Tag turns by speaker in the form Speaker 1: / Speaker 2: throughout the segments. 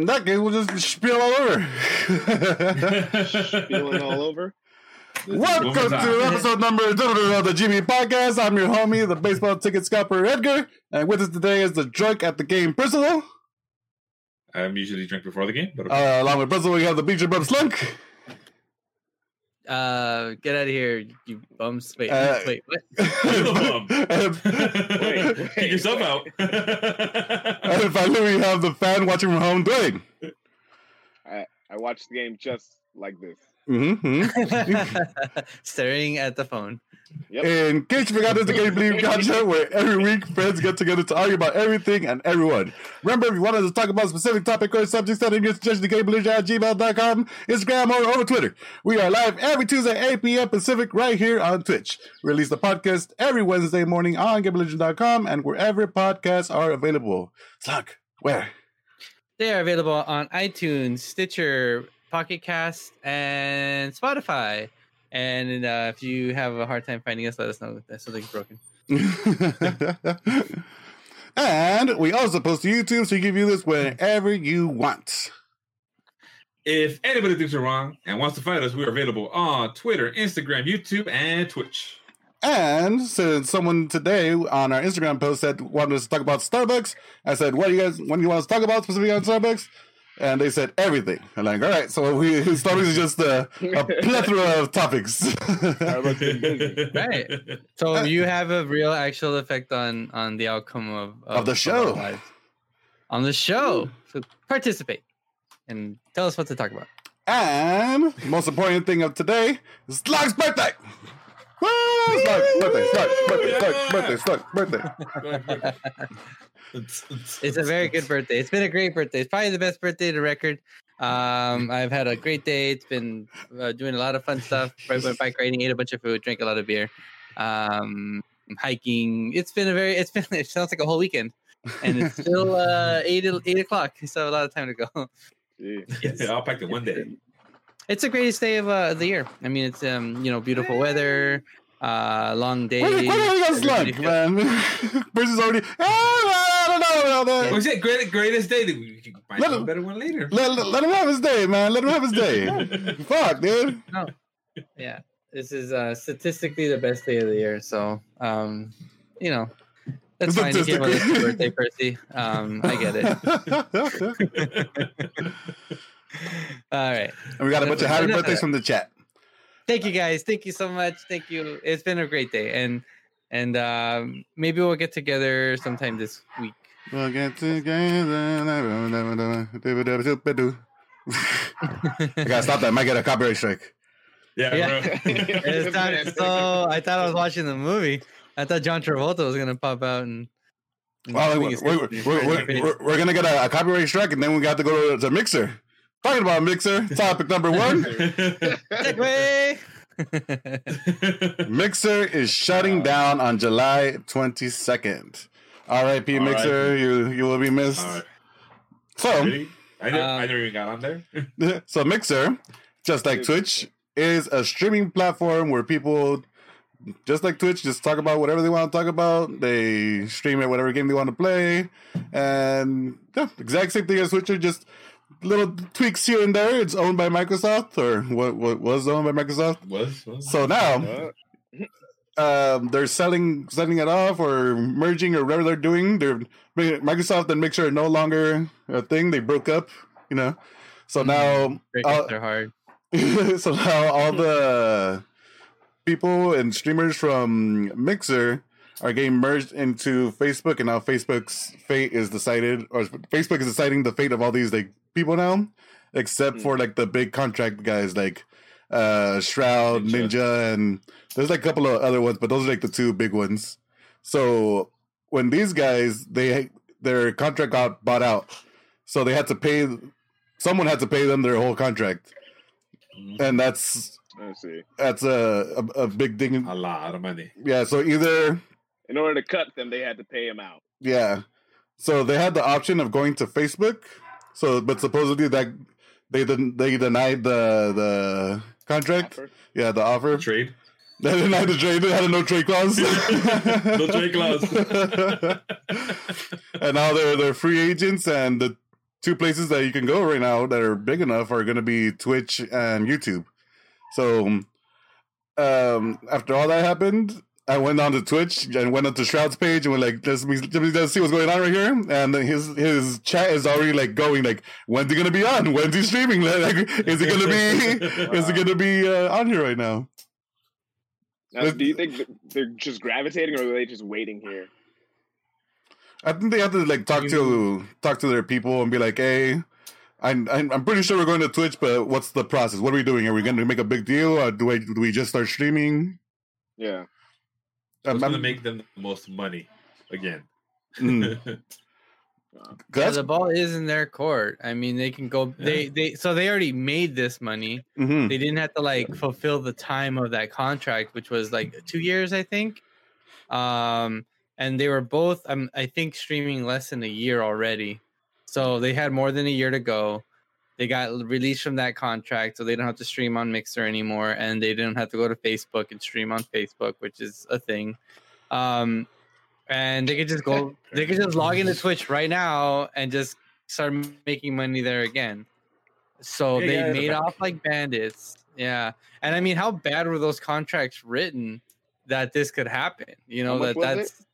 Speaker 1: All right, in that case, we'll just spill all over.
Speaker 2: Feeling all over.
Speaker 1: Welcome to episode number of the GB Podcast. I'm your homie, the baseball ticket scalper Edgar, and with us today is the drunk at the game Priscilla.
Speaker 3: I'm usually drunk before the game, but
Speaker 1: Uh, along with Priscilla, we have the Beecher Bub Slunk.
Speaker 4: Uh, get out of here, you bums! Wait,
Speaker 1: Uh,
Speaker 4: wait, what?
Speaker 1: and,
Speaker 2: Wait,
Speaker 3: Kick yourself out.
Speaker 1: and finally, we have the fan watching from home, Dwayne.
Speaker 2: I watched the game just like this.
Speaker 1: Mm-hmm.
Speaker 4: Staring at the phone.
Speaker 2: Yep.
Speaker 1: In case you forgot, this is the Game Believe Gotcha, where every week friends get together to argue about everything and everyone. Remember, if you want us to talk about a specific topic or subject, send in your suggestion to GameBelieve at gmail.com, Instagram, or over Twitter. We are live every Tuesday, 8 p.m. Pacific, right here on Twitch. We release the podcast every Wednesday morning on GameBelieve.com and wherever podcasts are available. Slug, where?
Speaker 4: They are available on iTunes, Stitcher, Pocket Cast, and Spotify. And uh, if you have a hard time finding us, let us know that something's broken.
Speaker 1: and we also post to YouTube, so you can view this whenever you want.
Speaker 3: if anybody thinks we're wrong and wants to fight us, we're available on Twitter, Instagram, YouTube, and Twitch.
Speaker 1: And since someone today on our Instagram post said wanted us to talk about Starbucks, I said, "What do you guys? What do you want us to talk about specifically on Starbucks?" And they said everything. I'm like, "All right." So we Starbucks is just a, a plethora of topics.
Speaker 2: Starbucks been busy.
Speaker 4: Right. So you have a real actual effect on on the outcome of
Speaker 1: Of the show.
Speaker 4: lives. On the show. So participate and tell us what to talk about.
Speaker 1: and the most important thing of today is Slug's birthday. Woo! Slug, birthday, Slug, birthday, Slug, birthday, Slug, birthday.
Speaker 4: It's a very good birthday. It's been a great birthday. It's probably the best birthday to record. Um, I've had a great day. It's been uh, doing a lot of fun stuff. Right, went bike riding, ate a bunch of food, drank a lot of beer, um, hiking. It's been a very. It's been. It sounds like a whole weekend, and it's still uh, eight eight o'clock. So a lot of time to go.
Speaker 2: Gee.
Speaker 3: yeah, I'll pack it one day.
Speaker 4: It's the greatest day of uh, the year. I mean, it's um, you know, beautiful weather, uh, long day.
Speaker 1: Where, where do you go, Slug,
Speaker 4: everybody-
Speaker 1: man? Bruce already. Oh, I don't know about.
Speaker 3: Was it great, greatest day? that We can find
Speaker 1: Let
Speaker 3: a better one later.
Speaker 1: Let, let, let him have his day, man. Let him have his day. Fuck, dude. No.
Speaker 4: Yeah, this is uh, statistically the best day of the year. So, um, you know, that's fine. You can't
Speaker 1: Statistically.
Speaker 4: your birthday, Percy. Um, I get it. All right.
Speaker 1: and we got a bunch of happy birthdays from the chat.
Speaker 4: Thank you guys. Thank you so much. Thank you. It's been a great day, and and um, maybe we'll get together sometime this week.
Speaker 1: We'll get together. I gotta stop that. I might get a copyright strike.
Speaker 3: Yeah,
Speaker 4: Yeah.
Speaker 3: bro.
Speaker 4: It's not, so I thought I was watching the movie. I thought John Travolta was gonna pop out and. and
Speaker 1: Well, we're, we're, we're, we're, we're, we're gonna get a, a copyright strike, and then we got to go to, to Mixer. Talking about Mixer, topic number one. Mixer is shutting down on July 22nd. R.I.P.
Speaker 3: R.I.P.
Speaker 1: Mixer, you you will be missed.
Speaker 3: Right.
Speaker 1: So,
Speaker 3: Really? I never, I
Speaker 4: Um,
Speaker 3: never even got on there.
Speaker 1: so Mixer, just like Twitch, is a streaming platform where people, just like Twitch, just talk about whatever they want to talk about. They stream it whatever game they want to play, and yeah, exact same thing as Twitch, just little tweaks here and there. It's owned by Microsoft, or what, what was owned by Microsoft.
Speaker 3: Was, was.
Speaker 1: So now um, they're selling selling it off or merging or whatever they're doing. They're Microsoft and Mixer are no longer a thing. They broke up, you know. So now
Speaker 4: Breakups
Speaker 1: uh,
Speaker 4: are hard.
Speaker 1: so now all the people and streamers from Mixer are getting merged into Facebook, and now Facebook's fate is decided, or Facebook is deciding the fate of all these like people now, except
Speaker 2: Hmm.
Speaker 1: for like the big contract guys like uh Shroud,
Speaker 3: Ninja.
Speaker 1: Ninja, and there's like a couple of other ones, but those are like the two big ones. So when these guys they their contract got bought out, so they had to pay. Someone had to pay them their whole contract and that's
Speaker 2: let's see.
Speaker 1: that's a a, a big thing.
Speaker 3: a lot of money.
Speaker 1: Yeah, so either
Speaker 2: In order to cut them, they had to pay him out.
Speaker 1: yeah, so they had the option of going to Facebook. So, but supposedly that they didn't they denied the the contract.
Speaker 2: Offer.
Speaker 1: Yeah, the offer.
Speaker 3: Trade.
Speaker 1: They denied the trade. They had a no trade clause.
Speaker 3: No trade clause.
Speaker 1: and now they're they're free agents, and the two places that you can go right now that are big enough are going to be Twitch and YouTube. So um, after all that happened, I went on to Twitch and went on to Shroud's page and went like, let's, let's see what's going on right here. And his his chat is already like going like, when's he gonna be on? When's he streaming? Like, is he gonna be? is he gonna be uh, on here right now?
Speaker 2: Now, do you think they're just gravitating, or are they just waiting here?
Speaker 1: I think they have to like talk to talk to their people and be like, hey. I'm, I'm pretty sure we're going to Twitch, but what's the process? What are we doing? Are we going to make a big deal, or do we do we just start streaming?
Speaker 2: Yeah,
Speaker 3: What's going to make them the most money again?
Speaker 1: Mm.
Speaker 4: Yeah, the ball is in their court. I mean, they can go. They they so they already made this money.
Speaker 1: Mhm.
Speaker 4: They didn't have to like fulfill the time of that contract, which was like two years, I think. Um, and they were both, um, I think, streaming less than a year already. So they had more than a year to go. They got released from that contract, so they don't have to stream on Mixer anymore, and they didn't have to go to Facebook and stream on Facebook, which is a thing. Um, and they could just go, they could just log into Twitch right now and just start making money there again. So
Speaker 3: Yeah,
Speaker 4: they
Speaker 3: yeah,
Speaker 4: made off like bandits. Yeah, and I mean, how bad were those contracts written that this could happen? You know that
Speaker 2: was it?
Speaker 4: that's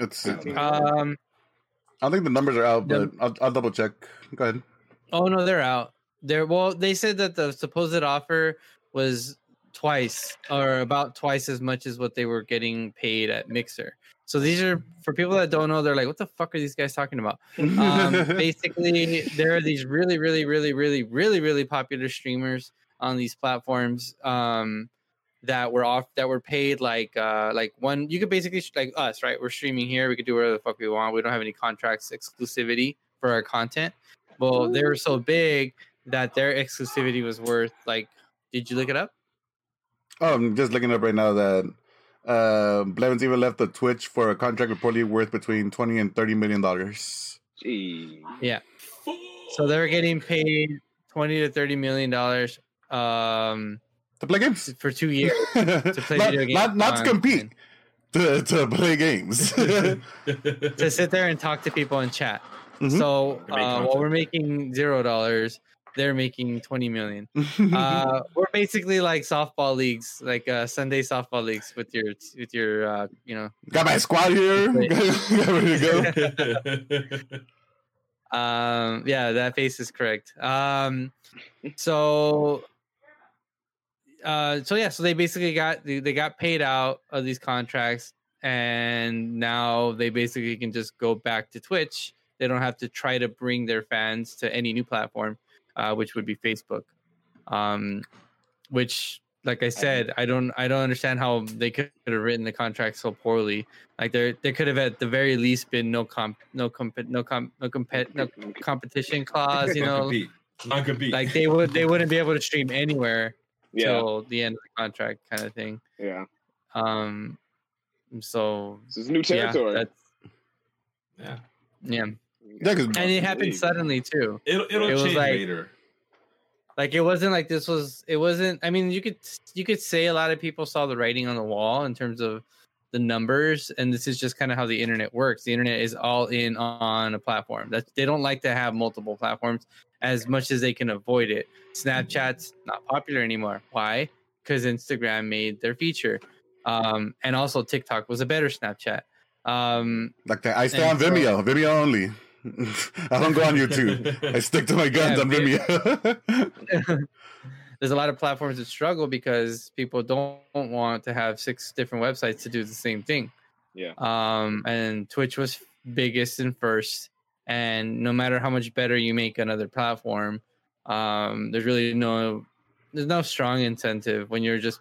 Speaker 1: It's,
Speaker 3: I don't know.
Speaker 4: um.
Speaker 1: I think the numbers are out,
Speaker 4: The-
Speaker 1: but I'll, I'll double check. Go ahead.
Speaker 4: Oh no, they're out. They're well. They said that the supposed offer was twice or about twice as much as what they were getting paid at Mixer. So these are for people that don't know. They're like, what the fuck are these guys talking about? Um, basically, there are these really, really, really, really, really, really popular streamers on these platforms um, that were off that were paid like uh, like one. You could basically like us, right? We're streaming here. We could do whatever the fuck we want. We don't have any contracts exclusivity for our content. Well, they were so big that their exclusivity was worth like. Did you look it up?
Speaker 1: Oh, I'm just looking up right now that uh, Blevins even left the Twitch for a contract reportedly worth between twenty and thirty million dollars.
Speaker 2: Gee.
Speaker 4: Yeah. So they're getting paid twenty to thirty million dollars um,
Speaker 1: To play games,
Speaker 4: for two years
Speaker 1: to
Speaker 4: play
Speaker 1: not,
Speaker 4: video games
Speaker 1: not, not to compete, to, to play games.
Speaker 4: to sit there and talk to people and chat.
Speaker 1: Mhm.
Speaker 4: So uh, while we're making zero dollars, they're making twenty million. Uh, we're basically like softball leagues, like uh, Sunday softball leagues with your with your uh, you know.
Speaker 1: Got my squad here. Got ready to go.
Speaker 4: Um, yeah, that face is correct. Um, so, uh, so yeah, so they basically got they got paid out of these contracts, and now they basically can just go back to Twitch. They don't have to try to bring their fans to any new platform, uh, which would be Facebook. Um, which, like I said, I don't I don't understand how they could have written the contract so poorly. Like there there could have at the very least been no comp no comp no comp no compet no competition clause. You know.
Speaker 3: Non-compete.
Speaker 4: like they would they wouldn't be able to stream anywhere
Speaker 2: Yeah,
Speaker 4: till the end of the contract, kind of thing.
Speaker 2: yeah.
Speaker 4: Um, so
Speaker 2: This is new
Speaker 4: yeah,
Speaker 2: territory.
Speaker 4: that's
Speaker 3: yeah.
Speaker 4: yeah,
Speaker 1: Yeah, 'cause-
Speaker 4: and it happened
Speaker 2: League.
Speaker 4: suddenly too.
Speaker 3: It'll, it'll
Speaker 4: It was
Speaker 3: change
Speaker 4: like-
Speaker 3: later.
Speaker 4: Like it wasn't like this was it wasn't. I mean, you could you could say a lot of people saw the writing on the wall in terms of the numbers, and this is just kind of how the internet works. The internet is all in on a platform. That they don't like to have multiple platforms as much as they can avoid it. Snapchat's not popular anymore. Why? Because Instagram made their feature, um, and also TikTok was a better Snapchat. Um,
Speaker 1: like that. I stay on
Speaker 4: so-
Speaker 1: Vimeo. Vimeo only. I don't go on YouTube. I stick to my guns
Speaker 4: Yeah,
Speaker 1: on Vimeo.
Speaker 4: there's a lot of platforms that struggle because people don't want to have six different websites to do the same thing.
Speaker 2: Yeah.
Speaker 4: Um, and Twitch was biggest and first. And no matter how much better you make another platform, um, there's really no there's no strong incentive when you're just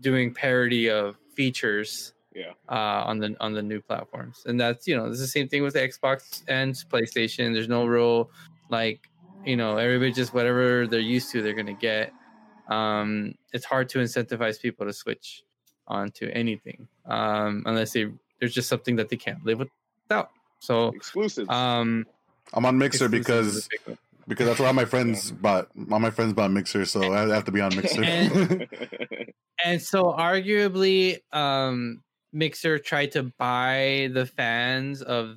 Speaker 4: doing parity of features
Speaker 2: Yeah.
Speaker 4: uh, on the on the new platforms. And that's you know it's the same thing with Xbox and PlayStation. There's no real like you know everybody just whatever they're used to they're gonna get. Um, it's hard to incentivize people to switch onto anything um, unless they there's just something that they can't live without. So
Speaker 2: exclusive.
Speaker 4: um,
Speaker 1: I'm on Mixer because
Speaker 4: a big one.
Speaker 1: because that's where all my friends bought. All my friends bought Mixer, so I have to be on Mixer.
Speaker 4: And- and so arguably um mixer tried to buy the fans of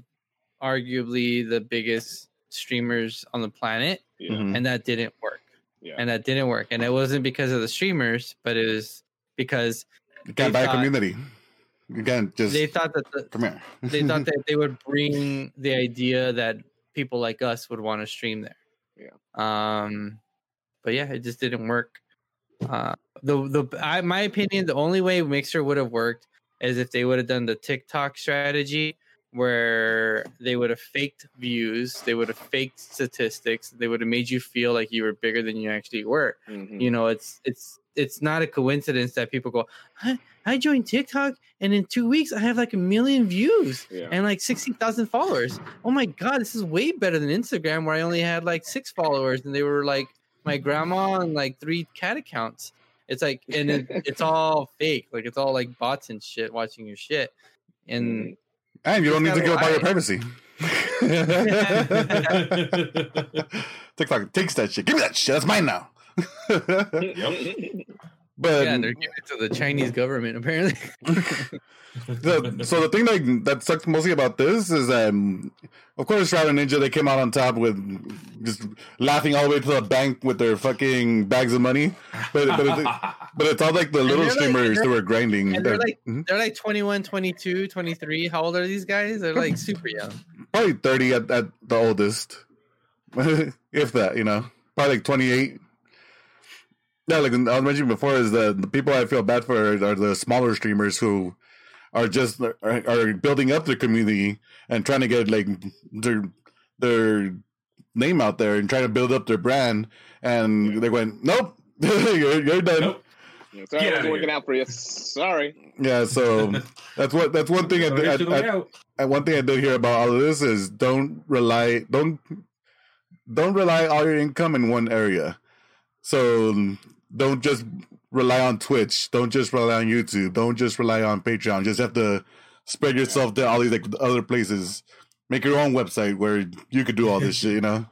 Speaker 4: arguably the biggest streamers on the planet,
Speaker 2: Yeah.
Speaker 1: Mhm.
Speaker 4: and that didn't work.
Speaker 2: Yeah.
Speaker 4: And that didn't work, and it wasn't because of the streamers, but it was because
Speaker 1: You can't
Speaker 4: they
Speaker 1: buy a community. You can't just
Speaker 4: they thought that the,
Speaker 1: come here.
Speaker 4: they thought that they would bring the idea that people like us would want to stream there.
Speaker 2: Yeah.
Speaker 4: Um, but yeah, it just didn't work. Uh, the the I, my opinion, the only way Mixer would have worked is if they would have done the TikTok strategy, where they would have faked views, they would have faked statistics, they would have made you feel like you were bigger than you actually were.
Speaker 2: Mhm.
Speaker 4: you know it's it's it's not a coincidence that people go I, I joined tiktok and in two weeks i have like a million views
Speaker 2: Yeah.
Speaker 4: and like 60000 followers. Oh my god this is way better than instagram where i only had like six followers and they were like my grandma and like three cat accounts. It's like and it, it's all fake like it's all like bots and shit watching your shit. And
Speaker 1: And you don't need to give up all your
Speaker 4: gotta
Speaker 1: privacy. TikTok takes that shit. Give me that shit. That's mine now. but
Speaker 4: yeah they're giving it to the chinese government apparently
Speaker 1: the, so the thing that that sucks mostly about this is that, um, of course, Shroud and Ninja they came out on top with just laughing all the way to the bank with their fucking bags of money. But but, it, but it's all like the little
Speaker 4: they're like-
Speaker 1: streamers
Speaker 4: they're-
Speaker 1: were grinding.
Speaker 4: they're
Speaker 1: They're-
Speaker 4: like
Speaker 1: Mhm.
Speaker 4: they're like 21 22 23 how old are these guys they're like super young
Speaker 1: probably thirty at, at the oldest, if that. You know, probably like twenty eight. Yeah, like I was mentioning before, is the, the people I feel bad for are the smaller streamers who are just are, are building up their community and trying to get like their their name out there and trying to build up their brand, and they went, nope, you're, you're done.
Speaker 3: Nope.
Speaker 2: Sorry,
Speaker 3: Get
Speaker 2: it
Speaker 3: outta
Speaker 2: wasn't working out for you. Sorry.
Speaker 1: Yeah, so that's what that's one thing I,
Speaker 3: Already
Speaker 1: I,
Speaker 3: to
Speaker 1: I, and one thing I did hear about all of this is don't rely don't don't rely all your income in one area. So don't just rely on Twitch. Don't just rely on YouTube. Don't just rely on Patreon. Just have to spread yourself to all these like other places. Make your own website where you could do all this shit. You know.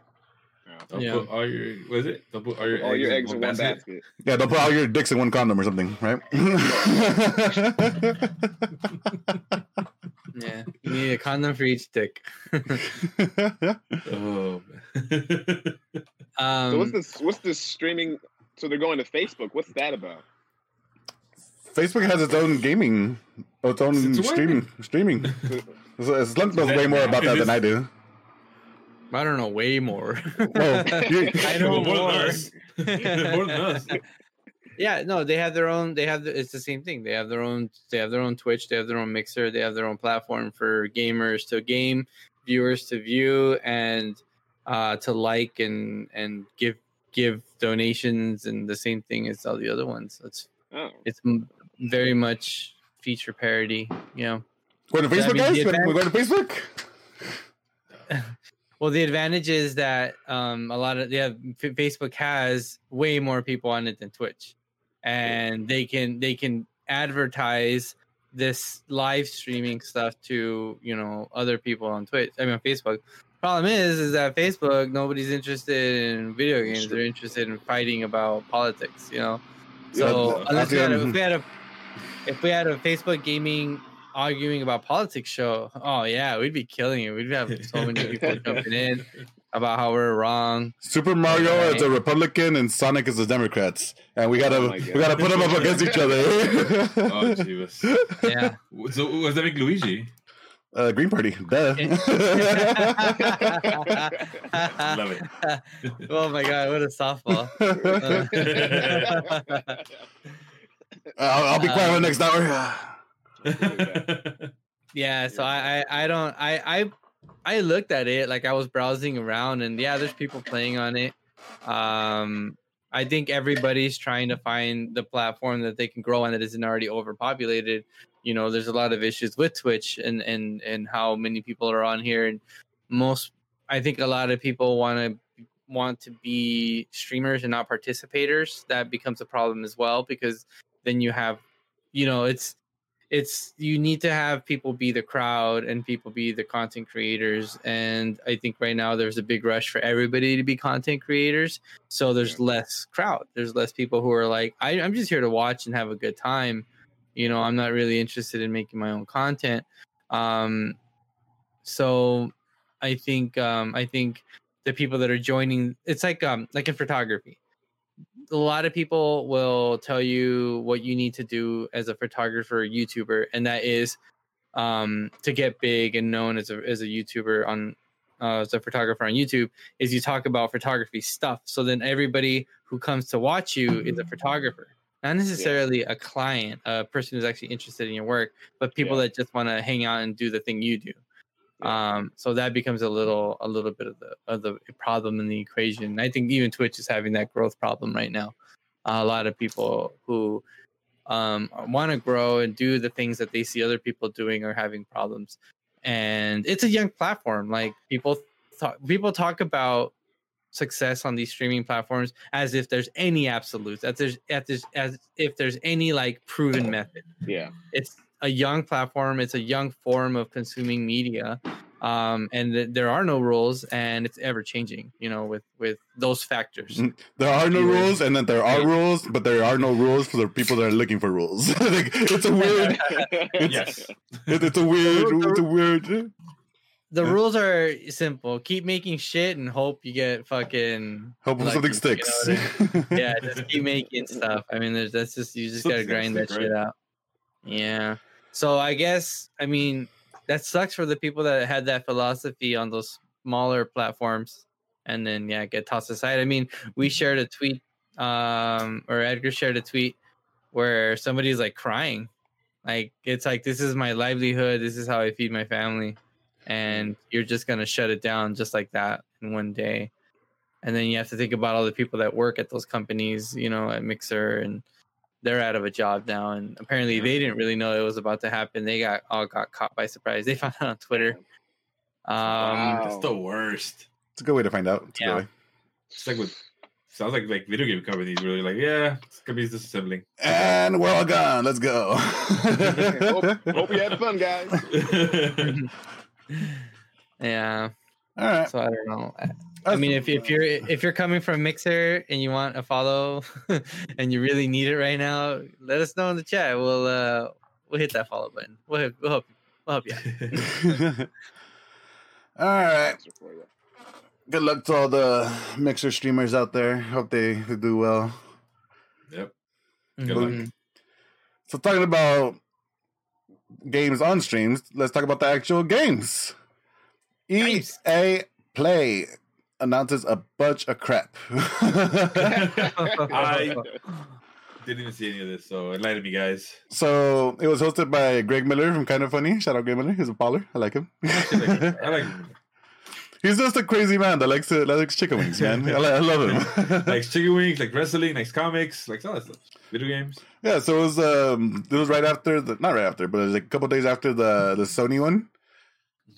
Speaker 3: Don't
Speaker 4: Yeah.
Speaker 3: put all your what is it? Don't put all your
Speaker 2: All
Speaker 3: eggs,
Speaker 2: your
Speaker 3: in
Speaker 2: eggs in
Speaker 3: one
Speaker 2: one
Speaker 3: basket.
Speaker 2: basket.
Speaker 1: Yeah. Don't put all your dicks in one condom or something. Right.
Speaker 4: Yeah, you need a condom for each dick.
Speaker 3: Oh,
Speaker 4: Um,
Speaker 2: So what's this? What's this streaming? So they're going to Facebook. What's that about?
Speaker 1: Facebook has its own gaming, its own
Speaker 3: Since when?
Speaker 1: streaming. Streaming. Slunk knows way more about that than I do.
Speaker 4: I don't know way more.
Speaker 1: Well, you-
Speaker 4: I know
Speaker 3: Well, more
Speaker 4: more.
Speaker 3: than us. more than us.
Speaker 4: yeah, no, they have their own. They have the, it's the same thing. They have their own. They have their own Twitch. They have their own mixer. They have their own platform for gamers to game, viewers to view, and uh, to like and and give give donations. And the same thing as all the other ones. It's
Speaker 2: Oh,
Speaker 4: it's very much feature parity. You know.
Speaker 1: Going to
Speaker 4: Yeah, I
Speaker 1: Facebook,
Speaker 4: mean,
Speaker 1: guys?
Speaker 4: the
Speaker 1: We're going to Facebook?
Speaker 4: Well, the advantage is that um, a lot of yeah, F- Facebook has way more people on it than Twitch, and they can they can advertise this live streaming stuff to you know other people on Twitch. I mean, on Facebook. Problem is, is that Facebook nobody's interested in video games. They're interested in fighting about politics. You know, so
Speaker 1: Yeah,
Speaker 4: unless we had, a, if we had a if we had a Facebook gaming arguing about politics show, oh yeah, we'd be killing it. We'd have so many people jumping in about how we're wrong.
Speaker 1: Super Mario
Speaker 4: Right.
Speaker 1: is a Republican and Sonic is the Democrats. And we gotta
Speaker 2: Oh
Speaker 1: we gotta put them up against each other.
Speaker 3: Oh, Jesus.
Speaker 4: Yeah.
Speaker 3: So was that make Luigi?
Speaker 1: Uh, Green Party. Duh.
Speaker 3: Love it.
Speaker 4: oh my god, what a softball.
Speaker 1: I'll, I'll be quiet for the next hour.
Speaker 4: yeah, so I, I I don't I I I looked at it like I was browsing around and yeah, there's people playing on it. Um I think everybody's trying to find the platform that they can grow on that isn't already overpopulated. You know, there's a lot of issues with Twitch and and and how many people are on here. And most I think a lot of people want to want to be streamers and not participators. That becomes a problem as well because then you have you know, it's it's you need to have people be the crowd and people be the content creators. And i think right now there's a big rush for everybody to be content creators. So there's less crowd. There's less people who are like I, i'm just here to watch and have a good time you know i'm not really interested in making my own content um so I think um, I think the people that are joining it's like um like in photography. A lot of people will tell you what you need to do as a photographer or YouTuber, and that is um, to get big and known as a as a YouTuber on uh, as a photographer on YouTube is you talk about photography stuff. So then everybody who comes to watch you is a photographer, not necessarily a client, a person who's actually interested in your work, but people
Speaker 2: Yeah.
Speaker 4: that just want to hang out and do the thing you do.
Speaker 2: Yeah.
Speaker 4: Um, so that becomes a little a little bit of the of the problem in the equation. I think even Twitch is having that growth problem right now. a lot of people who um, want to grow and do the things that they see other people doing are having problems. And it's a young platform. Like people talk, people talk about success on these streaming platforms as if there's any absolutes, as there's as, there's, as if there's any like proven method
Speaker 2: Yeah.
Speaker 4: it's a young platform it's a young form of consuming media um, and th- there are no rules and it's ever changing you know with with those factors
Speaker 1: Mm. There are no rules, and then there are rules, but there are no rules for the people that are looking for rules. like, it's a weird,
Speaker 3: yes.
Speaker 1: it, it's a weird, it's a weird.
Speaker 4: The
Speaker 1: Yeah.
Speaker 4: rules are simple. Keep making shit and hope you get fucking
Speaker 1: Hope
Speaker 4: lucky,
Speaker 1: something
Speaker 4: you
Speaker 1: sticks.
Speaker 4: know what I mean? yeah just keep making stuff. I mean there's that's just you just gotta grind that
Speaker 3: stick,
Speaker 4: shit out. Yeah. So i guess i mean that sucks for the people that had that philosophy on those smaller platforms and then yeah get tossed aside. I mean we shared a tweet um or edgar shared a tweet where somebody's like crying. Like it's like this is my livelihood. This is how i feed my family and you're just gonna shut it down just like that in one day and then you have to think about all the people that work at those companies you know at mixer and they're out of a job now and apparently they didn't really know it was about to happen they got all got caught by surprise they found out on twitter um
Speaker 2: Wow.
Speaker 3: That's the worst.
Speaker 1: It's a good way to find out. It's a good
Speaker 4: Yeah.
Speaker 1: way.
Speaker 3: It's like with sounds like like video game companies really like yeah, it's gonna be disassembling.
Speaker 1: And we're all gone. Let's go.
Speaker 2: hope, hope you had fun, guys.
Speaker 4: Yeah
Speaker 1: all right.
Speaker 4: so i don't know I- I mean, if, if you're if you're coming from Mixer and you want a follow and you really need it right now, let us know in the chat. We'll uh we'll hit that follow button. We'll help, we'll help, we'll help you.
Speaker 1: all right.
Speaker 2: Answer for you.
Speaker 1: Good luck to all the mixer streamers out there. Hope they, they do well.
Speaker 3: yep. Good luck.
Speaker 4: Mhm.
Speaker 1: So talking about games on streams, let's talk about the actual games.
Speaker 4: Games.
Speaker 1: EA Play announces a bunch of crap.
Speaker 3: I didn't even see any of this, so enlighten me, guys.
Speaker 1: so it was hosted by Greg Miller from Kind of Funny. Shout out Greg Miller. He's a baller. I like him.
Speaker 3: I like
Speaker 1: He's just a crazy man that likes to that likes chicken wings, man. I, I love him.
Speaker 3: like chicken wings, like wrestling, like comics, like all that stuff. Video games.
Speaker 1: yeah, so it was um it was right after the not right after, but it was like a couple days after the the Sony one.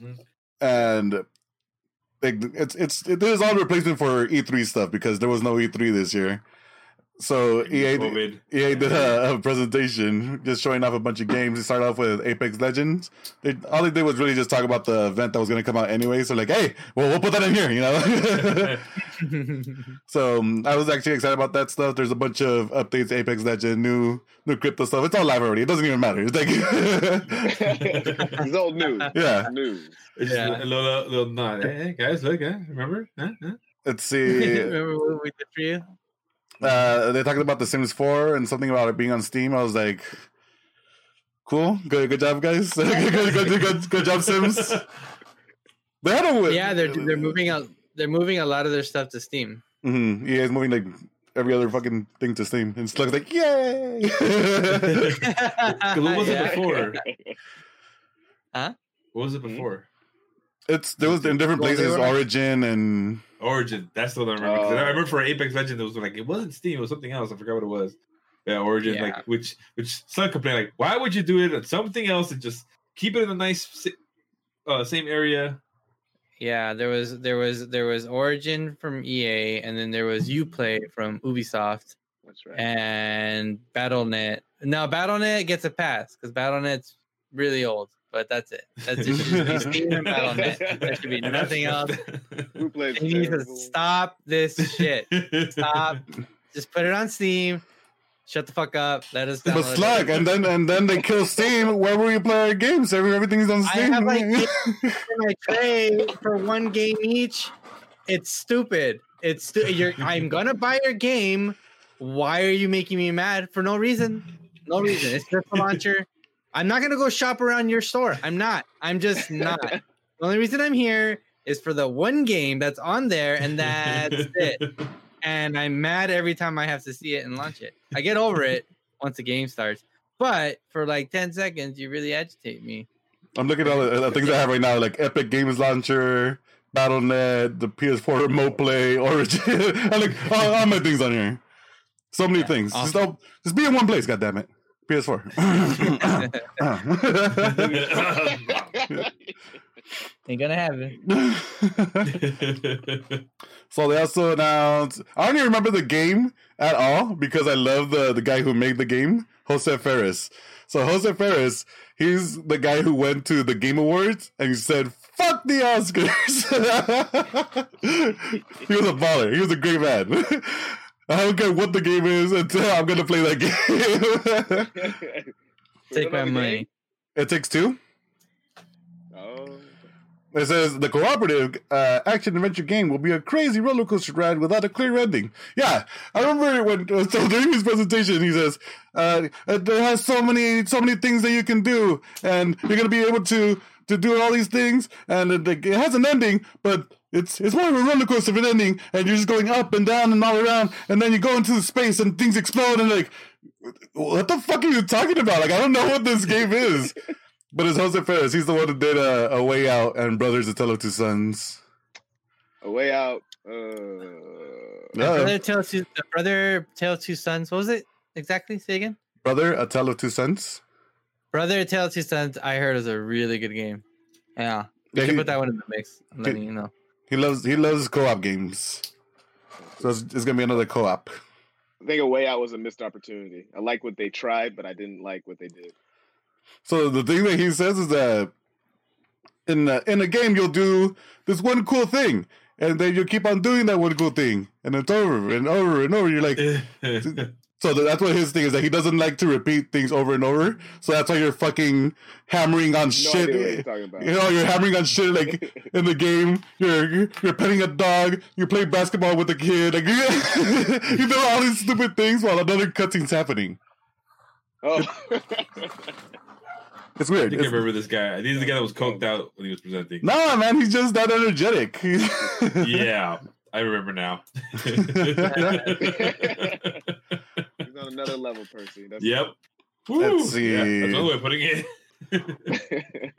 Speaker 3: Mhm.
Speaker 1: and like it's it's it is all replacement for E3 stuff because there was no E3 this year. So EA did- EA did a, a uh, uh, presentation just showing off a bunch of games. They started off with Apex Legends. They, all they did was really just talk about the event that was going to come out anyway. So like, hey, well, we'll put that in here, you know. so um, I was actually excited about that stuff. There's a bunch of updates, Apex Legend, new new crypto stuff. It's all live already. It doesn't even matter. It's like,
Speaker 2: it's old news.
Speaker 1: yeah.
Speaker 2: News.
Speaker 3: It's
Speaker 4: Yeah.
Speaker 3: just a little, little nod. Hey, eh, hey, guys, look, huh? remember? Huh? Huh?
Speaker 1: Let's see.
Speaker 4: Remember what we did for you?
Speaker 1: Uh, they talked about The Sims 4 and something about it being on Steam. I was like, cool, good, good job, guys. good, good, good, good, good job, Sims. They had a
Speaker 4: Yeah, they're they're moving out. They're moving a lot of their stuff to Steam.
Speaker 1: Mm-hmm. Yeah, it's moving like every other fucking thing to Steam. And it's like, yay!
Speaker 3: what was it
Speaker 4: Yeah.
Speaker 3: before?
Speaker 4: Huh?
Speaker 3: What was it before?
Speaker 1: it's there was in different places,
Speaker 4: were-
Speaker 1: Origin and
Speaker 3: Origin. That's the one I remember. 'Cause
Speaker 2: Oh.
Speaker 3: I remember for Apex Legends, it was like it wasn't Steam, it was something else. I forgot what it was. Yeah, Origin,
Speaker 4: Yeah.
Speaker 3: like which which some complain like, why would you do it on something else and just keep it in a nice uh, same area?
Speaker 4: Yeah, there was there was there was Origin from EA, and then there was UPlay from Ubisoft,
Speaker 2: That's right.
Speaker 4: and BattleNet. Now BattleNet gets a pass because BattleNet's really old, but that's it. That's it. Should be Steam and BattleNet. There should be nothing else.
Speaker 2: Who plays
Speaker 4: They need to stop this shit. Stop. Just put it on Steam. Shut the fuck up. Let us
Speaker 1: But
Speaker 4: download it.
Speaker 1: Slack, and then and then they kill Steam wherever we play our games. Every, everything's on Steam.
Speaker 4: I
Speaker 1: Steam.
Speaker 4: have like my tray for one game each. It's stupid. It's stu- you're. I'm gonna buy your game. Why are you making me mad for no reason? No reason. It's just a launcher. I'm not gonna go shop around your store. I'm not. I'm just not. The only reason I'm here is for the one game that's on there, and that's it. And I'm mad every time I have to see it and launch it. I get over it once the game starts, but for like 10 seconds, you really agitate me.
Speaker 1: I'm looking at all the, the things I have right now, like Epic Games Launcher, BattleNet, the PS4 Remote Play, Origin. I'm like all, all my things on here. So many
Speaker 4: Yeah,
Speaker 1: things. Just,
Speaker 4: awesome.
Speaker 1: all, just be in one place. God damn it. PS4.
Speaker 4: Ain't gonna happen.
Speaker 1: so they also announced. I don't even remember the game at all because I love the the guy who made the game, Josef Fares. So Josef Fares, he's the guy who went to the Game Awards and he said, "Fuck the Oscars." he was a baller. He was a great man. I don't care what the game is until I'm gonna play that game.
Speaker 4: Take my money.
Speaker 1: it takes two.
Speaker 2: Oh,
Speaker 1: It says the cooperative uh, action adventure game will be a crazy roller coaster ride without a clear ending. Yeah, I remember when so during his presentation he says uh, it has so many so many things that you can do, and you're gonna be able to to do all these things, and it, it has an ending, but. It's it's more of a roller coaster of an ending, and you're just going up and down and all around, and then you go into the space and things explode, and like, what the fuck are you talking about? Like, I don't know what this game is. But it's Josef Fares. He's the one that did uh, a Way Out and Brothers: A Tale of Two Sons.
Speaker 2: a way out. Uh,
Speaker 1: Yeah.
Speaker 4: Brother Tales two, the brother Tale Two Sons. What was it exactly? Say again.
Speaker 1: Brother: A Tale of Two Sons.
Speaker 4: Brother Tale Two Sons. I heard is a really good game. Yeah, you
Speaker 1: Yeah,
Speaker 4: can
Speaker 1: he,
Speaker 4: put that one in the mix. I'm letting you know.
Speaker 1: He loves he loves co-op games. So it's, it's gonna be another co-op.
Speaker 2: I think a way out was a missed opportunity. I like what they tried, but I didn't like what they did.
Speaker 1: So the thing that he says is that in the, in a game you'll do this one cool thing, and then you keep on doing that one cool thing, and it's over and over and over. You're like, so that's what his thing is that he doesn't like to repeat things over and over. So that's why you're fucking hammering on
Speaker 2: No
Speaker 1: shit.
Speaker 2: idea what you're talking about.
Speaker 1: You know, you're hammering on shit like in the game. You're you're petting a dog. You play basketball with a kid. Like you do all these stupid things while another cutscene's happening.
Speaker 2: oh,
Speaker 1: It's
Speaker 3: I
Speaker 1: weird.
Speaker 3: think I remember this guy. He's the guy that was coked out when he was presenting.
Speaker 1: nah, man, he's just that energetic.
Speaker 3: Yeah, I remember now.
Speaker 2: He's on another level, Percy. That's
Speaker 3: yep.
Speaker 1: Let's
Speaker 3: Woo! Yeah,
Speaker 1: see.
Speaker 3: that's one way of putting it.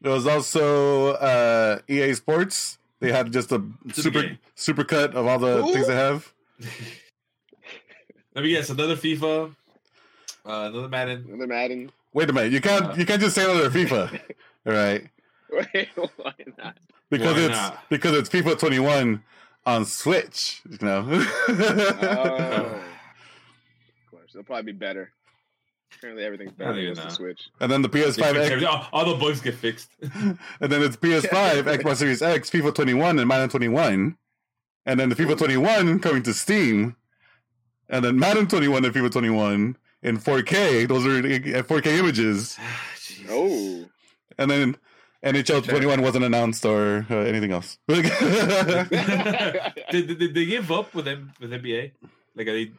Speaker 1: There was also uh, EA Sports. They had just a super
Speaker 3: game.
Speaker 1: super cut of all the
Speaker 2: Who?
Speaker 1: things they have.
Speaker 3: Let me guess. Another FIFA. Uh, another Madden.
Speaker 2: Another Madden.
Speaker 1: Wait a minute, you can't
Speaker 3: Uh.
Speaker 1: you can't just say another FIFA, all right?
Speaker 2: Wait, why not?
Speaker 1: Because
Speaker 3: Why
Speaker 1: it's
Speaker 3: not?
Speaker 1: because it's FIFA 21 on Switch. You know.
Speaker 2: Oh. Of it'll probably be better. Apparently, everything's better
Speaker 3: don't
Speaker 2: than the. Switch.
Speaker 1: and then the PS5, X,
Speaker 3: all, all the bugs get fixed.
Speaker 1: and then it's PS5, Xbox Series X, FIFA 21, and Madden 21, and then the FIFA 21 coming to Steam, and then Madden 21 and FIFA 21 in 4K. Those are uh, 4K images,
Speaker 2: Oh,
Speaker 1: and then NHL 21 wasn't announced or uh, anything else.
Speaker 3: did, did, did they give up with them with NBA? Like are they?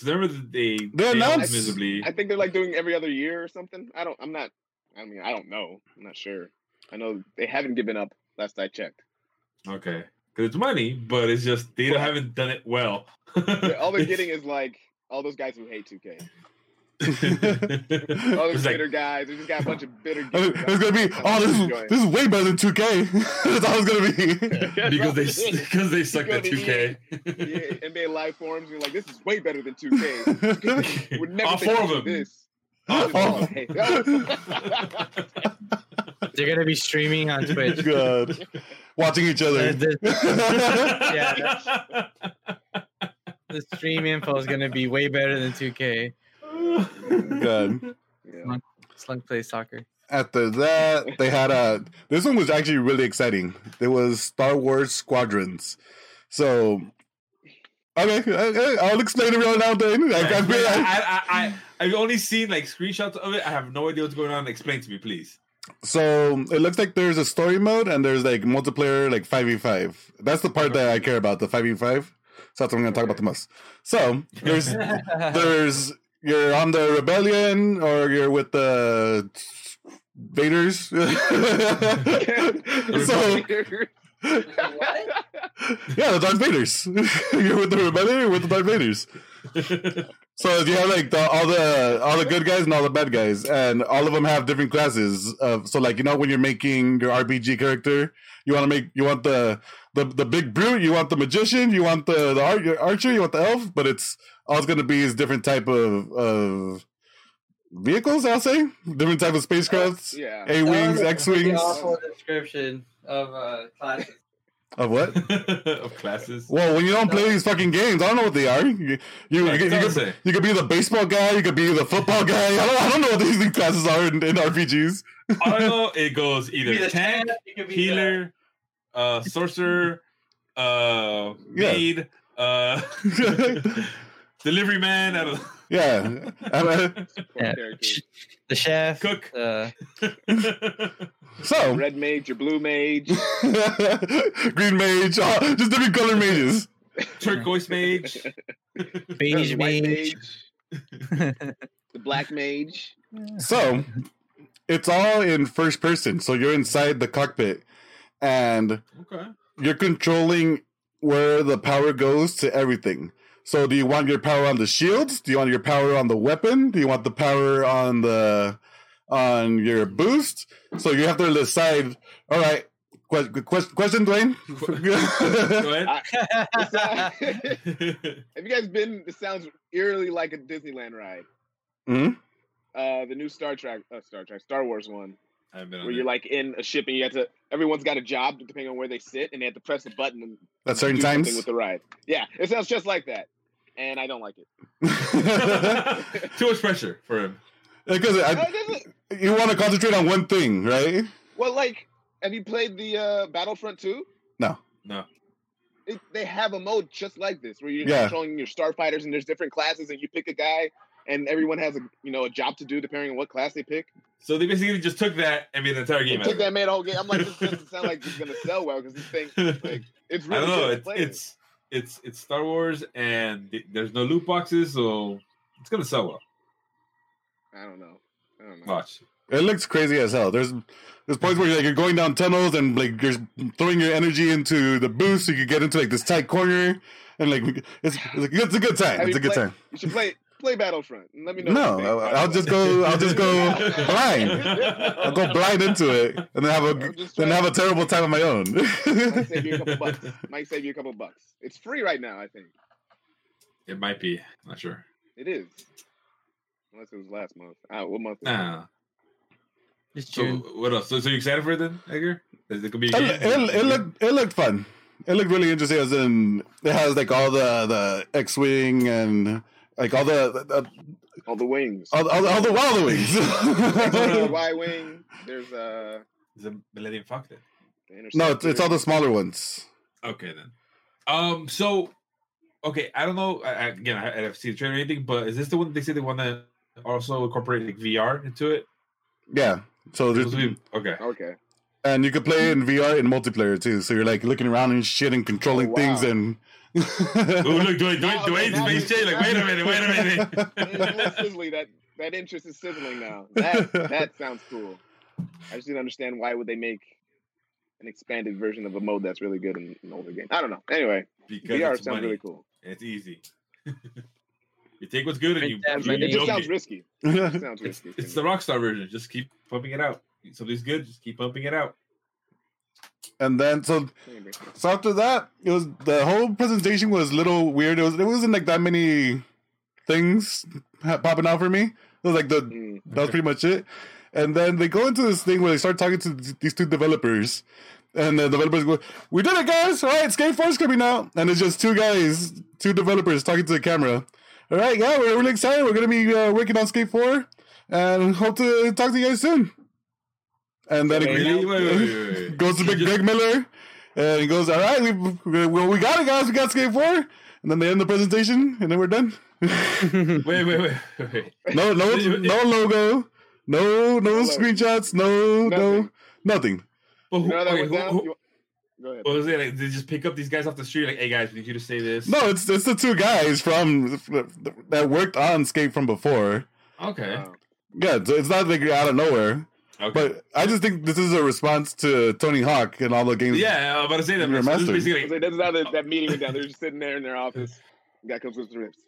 Speaker 3: Because remember that they
Speaker 1: They announced-
Speaker 3: visibly.
Speaker 2: I think they're like doing every other year or something. I don't. I'm not. I mean, I don't know. I'm not sure. I know they haven't given up. Last I checked.
Speaker 3: Okay, because it's money, but it's just they
Speaker 2: Well-
Speaker 3: haven't done it well.
Speaker 2: Yeah, All they're getting is like all those guys who hate 2K. All those
Speaker 3: It's like-
Speaker 2: bitter guys. We just got a bunch of bitter.
Speaker 1: And
Speaker 2: geeks.
Speaker 1: It's gonna be oh this is this is way better than 2K. That's all it's gonna be.
Speaker 3: because they because they suck
Speaker 2: go
Speaker 3: at 2K.
Speaker 2: Yeah, NBA live forums. You're like, this is way better than 2K. Would never
Speaker 3: All four
Speaker 2: of
Speaker 3: of them.
Speaker 2: This.
Speaker 3: All
Speaker 1: four
Speaker 2: Hey.
Speaker 4: They're gonna be streaming on Twitch.
Speaker 1: God, watching each other.
Speaker 4: The,
Speaker 3: yeah.
Speaker 4: the stream info is gonna be way better than 2K.
Speaker 1: God.
Speaker 2: Yeah.
Speaker 4: Slunk play soccer.
Speaker 1: After that, they had a. This one was actually really exciting. There was Star Wars Squadrons. So, Okay, okay, I'll explain it right now. Then I, I,
Speaker 3: I, I, I've only seen like screenshots of it. I have no idea what's going on. Explain to me, please.
Speaker 1: So it looks like there's a story mode and there's like multiplayer, like five v five. That's the part that I care about, the five v five. So that's what I'm going to talk about the most. So there's there's you're on the rebellion or you're with the Vaders. so yeah, the Darth Vaders. you're with the rebellion. You're with the Darth Vaders. So you have like the, all the all the good guys and all the bad guys, and all of them have different classes. Of so like you know when you're making your RPG character, you want to make you want the the the big brute, you want the magician, you want the the ar- archer, you want the elf, but it's all it's gonna be is different type of of vehicles. I'll say different type of spacecrafts,
Speaker 2: yeah.
Speaker 1: A wings, X wings.
Speaker 4: Awful description of uh, classes.
Speaker 1: Of what?
Speaker 3: of classes.
Speaker 1: Well, when you don't play these fucking games, I don't know what they are. You you, you,
Speaker 3: Yeah,
Speaker 1: you,
Speaker 3: it
Speaker 1: could, you could be the baseball guy, you could be the football guy. I don't, I don't know what these these classes are in, in RPGs.
Speaker 3: All I know it goes
Speaker 4: You could be
Speaker 3: either
Speaker 4: the
Speaker 3: tank,
Speaker 4: champ, you could be the-
Speaker 3: healer, uh, sorcerer, uh,
Speaker 1: Yeah.
Speaker 3: maid, uh, delivery man. I don't
Speaker 1: yeah, I mean,
Speaker 4: Yeah. the chef,
Speaker 3: Cook.
Speaker 4: Uh,
Speaker 1: so
Speaker 2: Red mage or blue mage.
Speaker 1: green mage, oh, just different color mages.
Speaker 3: turquoise mage.
Speaker 4: beige
Speaker 2: the
Speaker 4: mage.
Speaker 2: the black mage.
Speaker 1: So it's all in first person. So you're inside the cockpit, and
Speaker 3: Okay.
Speaker 1: you're controlling where the power goes to everything. So do you want your power on the shields? Do you want your power on the weapon? Do you want the power on the on your boost? So you have to decide. All right. que- que- Question, Dwayne.
Speaker 3: Go ahead.
Speaker 2: Uh, have you guys been? This sounds eerily like a Disneyland ride.
Speaker 1: Mhm.
Speaker 2: Uh, the new Star Trek, uh, Star Trek, Star Wars one,
Speaker 3: I've been
Speaker 2: where
Speaker 3: it.
Speaker 2: you're like in a ship and you have to. Everyone's got a job depending on where they sit, and they have to press a button and
Speaker 1: At certain
Speaker 2: do
Speaker 1: times.
Speaker 2: with the ride. Yeah, it sounds just like that, and I don't like it.
Speaker 3: Too much pressure for him.
Speaker 1: Because I,
Speaker 2: there's a-
Speaker 1: you want to concentrate on one thing, right?
Speaker 2: well, like, have you played the uh, Battlefront 2?
Speaker 1: No.
Speaker 3: No.
Speaker 2: It, they have a mode just like this where you're
Speaker 1: Yeah.
Speaker 2: controlling your starfighters and there's different classes and you pick a guy and everyone has a you know a job to do depending on what class they pick.
Speaker 3: So they basically just took that and made the entire
Speaker 2: They
Speaker 3: game. out
Speaker 2: took
Speaker 3: of
Speaker 2: that
Speaker 3: it.
Speaker 2: made a whole game. I'm like, this doesn't sound like it's gonna sell well because this thing, like, it's
Speaker 3: I don't know. It's it's it's it's Star Wars and th- there's no loot boxes, so it's gonna sell well.
Speaker 2: I don't know. I don't know.
Speaker 3: Watch.
Speaker 1: It looks crazy as hell. There's there's points where you're, like you're going down tunnels and like you're throwing your energy into the boost so you can get into like this tight corner and like it's it's, it's a good time.
Speaker 2: Have
Speaker 1: It's a
Speaker 2: you
Speaker 1: good time.
Speaker 2: You should play play Battlefront and let me know.
Speaker 1: No,
Speaker 2: what you think.
Speaker 1: I'll, I'll just go. I'll just go blind. I'll go blind into it and then have a then have a terrible time on my own.
Speaker 2: Might save you a couple bucks. Might save you a couple bucks. It's free right now. I think
Speaker 3: It might be. Not sure.
Speaker 2: it is. Unless it was last month. Uh, what month?
Speaker 3: Nah.
Speaker 4: It's
Speaker 3: So
Speaker 4: June.
Speaker 3: what else? So, so you excited for it then, Edgar? Is it gonna be? A
Speaker 1: it, it, it looked it looked fun. It looked really interesting. As in, it has like all the the X wing and like all the, the
Speaker 2: All the wings.
Speaker 1: all, all, the- all the wild
Speaker 2: There's
Speaker 1: wings.
Speaker 2: Y wing. There's a.
Speaker 3: Is it Millennium Falcon?
Speaker 1: No, it's, it's all the smaller ones.
Speaker 3: Okay then. Um. So, okay. I don't know. I, I, again, I, I haven't seen the trailer or anything, but is this the one they say they want to also incorporate like VR into it?
Speaker 1: Yeah. So there's,
Speaker 3: be- okay.
Speaker 2: Okay.
Speaker 1: and you could play in VR in multiplayer too. So you're like looking around and shit and controlling
Speaker 2: Oh, wow.
Speaker 1: things and.
Speaker 3: Ooh, look, Dwayne, Dwayne, Dwayne's
Speaker 2: now
Speaker 3: face
Speaker 2: you-
Speaker 3: changed. Like, wait a minute, wait a minute.
Speaker 2: It's a little sizzly. That that interest is sizzling now. That that sounds cool. I just didn't understand why would they make an expanded version of a mode that's really good in an older game. I don't know. Anyway,
Speaker 3: because
Speaker 2: VR
Speaker 3: it's
Speaker 2: sounds
Speaker 3: money.
Speaker 2: really cool.
Speaker 3: It's easy. you take what's good and you,
Speaker 4: Print that
Speaker 3: you.
Speaker 2: It just sounds
Speaker 3: it.
Speaker 2: risky. It just sounds
Speaker 3: It's,
Speaker 2: risky.
Speaker 3: it's the Rockstar version. Just keep pumping it out. Something's good. Just keep pumping it out.
Speaker 1: And then so so after that, it was the whole presentation was a little weird. It was it wasn't like that many things ha- popping out for me. It was like the
Speaker 2: Mm.
Speaker 1: that was pretty much it. And then they go into this thing where they start talking to th- these two developers. And the developers go, We did it, guys! All right, Skate 4's coming out. And it's just two guys, two developers talking to the camera. All right, yeah, we're really excited. We're going to be uh, working on Skate 4 and hope to talk to you guys soon. And then it
Speaker 3: Wait, wait, wait, wait.
Speaker 1: goes to
Speaker 3: You
Speaker 1: Big
Speaker 3: just-
Speaker 1: Greg Miller and he goes, All right, we, we, well, we got it, guys. We got Skate 4. and then they end the presentation, and then we're done.
Speaker 3: Wait, wait, wait, wait.
Speaker 1: no, no, no logo, no, no
Speaker 2: logo.
Speaker 1: screenshots, no, no,
Speaker 2: Nothing.
Speaker 1: nothing.
Speaker 3: But who,
Speaker 2: know
Speaker 3: wait, who, who,
Speaker 2: Go ahead.
Speaker 3: what was it? Like, they just pick up these guys off the street, like, "Hey guys, we need you to say this."
Speaker 1: No, it's it's the two guys from that worked on Skate from before.
Speaker 3: Okay.
Speaker 2: Wow.
Speaker 1: Yeah, so it's not like you're out of nowhere.
Speaker 3: Okay.
Speaker 1: But I just think this is a response to Tony Hawk and all the games.
Speaker 3: yeah, I was about to say that.
Speaker 1: You're
Speaker 3: but This is basically like,
Speaker 2: that's how that, that meeting went down. They're just sitting there in their office. Guy comes with the rips.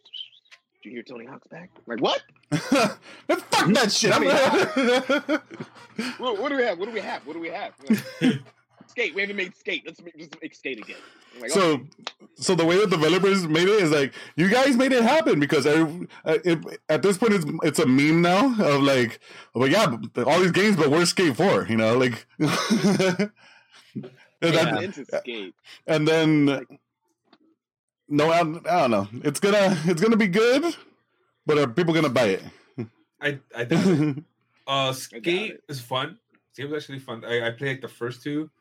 Speaker 2: Did you hear Tony Hawk's back? I'm like, what?
Speaker 1: Fuck that shit. I'm
Speaker 2: what? What do we have? What do we have? What do we have? Like, skate. We haven't made skate. Let's make, just make skate again. Like,
Speaker 1: so,
Speaker 2: okay.
Speaker 1: so the way the developers made it is like you guys made it happen because every, uh, it, at this point it's it's a meme now of like, but yeah, all these games, but where's Skate Four? You know, like, and,
Speaker 2: I'm
Speaker 1: then, and then no, I, I don't know. It's gonna it's gonna be good, but are people gonna buy it?
Speaker 3: I, I think uh,
Speaker 2: got
Speaker 3: skate is fun. Skate was actually fun. I, I played like the first two.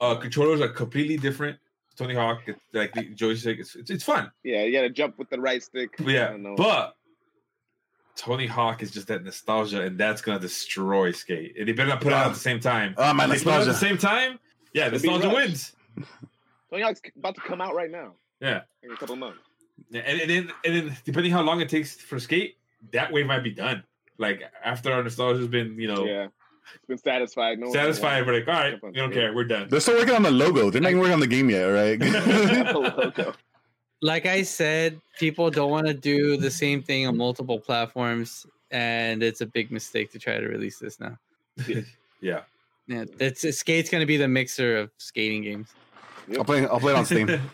Speaker 3: Uh, controllers are completely different. Tony Hawk, it's like the joystick. It's, it's it's fun.
Speaker 2: Yeah, you gotta jump with the right stick.
Speaker 3: But yeah,
Speaker 2: don't
Speaker 3: but Tony Hawk is just that nostalgia, and that's gonna destroy Skate. And they better not put it out at the same time.
Speaker 1: Oh, my
Speaker 3: If they put out at the same time. Yeah,
Speaker 2: It'll
Speaker 3: nostalgia wins.
Speaker 2: Tony Hawk's about to come out right now.
Speaker 3: Yeah.
Speaker 2: In a couple months.
Speaker 3: Yeah, and, and then and then depending how long it takes for Skate, that wave might be done. Like after our nostalgia's been, you know,
Speaker 2: Yeah. It's been satisfied. No
Speaker 3: satisfied,
Speaker 2: want
Speaker 3: we're like, all right,
Speaker 2: Jump on
Speaker 3: we don't care, we're done.
Speaker 1: They're still working on the logo. They're not even working on the game yet, right?
Speaker 2: Oh, logo.
Speaker 4: like I said, people don't want to do the same thing on multiple platforms, and it's a big mistake to try to release this now.
Speaker 3: yeah.
Speaker 4: Yeah, that's Skate's going to be the mixer of skating games.
Speaker 1: I'll play. I'll play it on Steam.
Speaker 3: but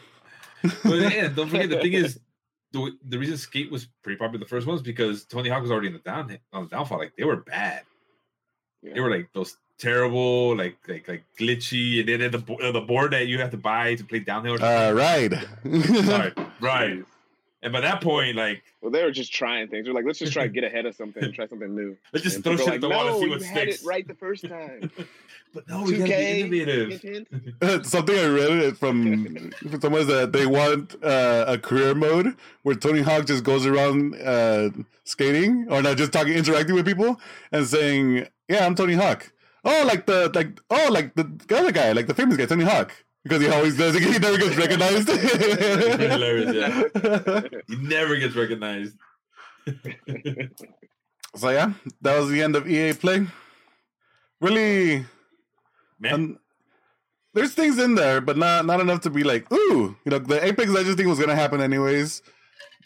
Speaker 3: yeah, don't forget the thing is the, the reason Skate was pretty popular the first one was because Tony Hawk was already in the down on the downfall. Like they were bad.
Speaker 2: Yeah.
Speaker 3: They were like those terrible, like like like glitchy, and then the uh, the board that you have to buy to play downhill.
Speaker 1: Uh, right.
Speaker 3: Sorry, right.
Speaker 2: Jeez.
Speaker 3: And by that point, like
Speaker 2: Well, they were just trying things. They're like, let's just try to get ahead of something try something new.
Speaker 3: let's just
Speaker 2: And
Speaker 3: throw shit
Speaker 2: are
Speaker 3: at the
Speaker 2: like,
Speaker 3: wall and see what
Speaker 2: you had it right the first time.
Speaker 3: but no, we gotta be innovative.
Speaker 2: hint, hint.
Speaker 1: Something I read from from someone is that they want uh, a career mode where Tony Hawk just goes around uh, skating or not just talking, interacting with people and saying, "Yeah, I'm Tony Hawk." Oh, like the like oh like the other guy, like the famous guy, Tony Hawk, because he always does. He never gets recognized.
Speaker 3: Hilarious, yeah. He never gets recognized.
Speaker 1: So yeah, that was the end of EA Play. Really,
Speaker 3: Man,
Speaker 1: um, there's things in there, but not not enough to be like, ooh, you know, the Apex I just think was gonna happen anyways,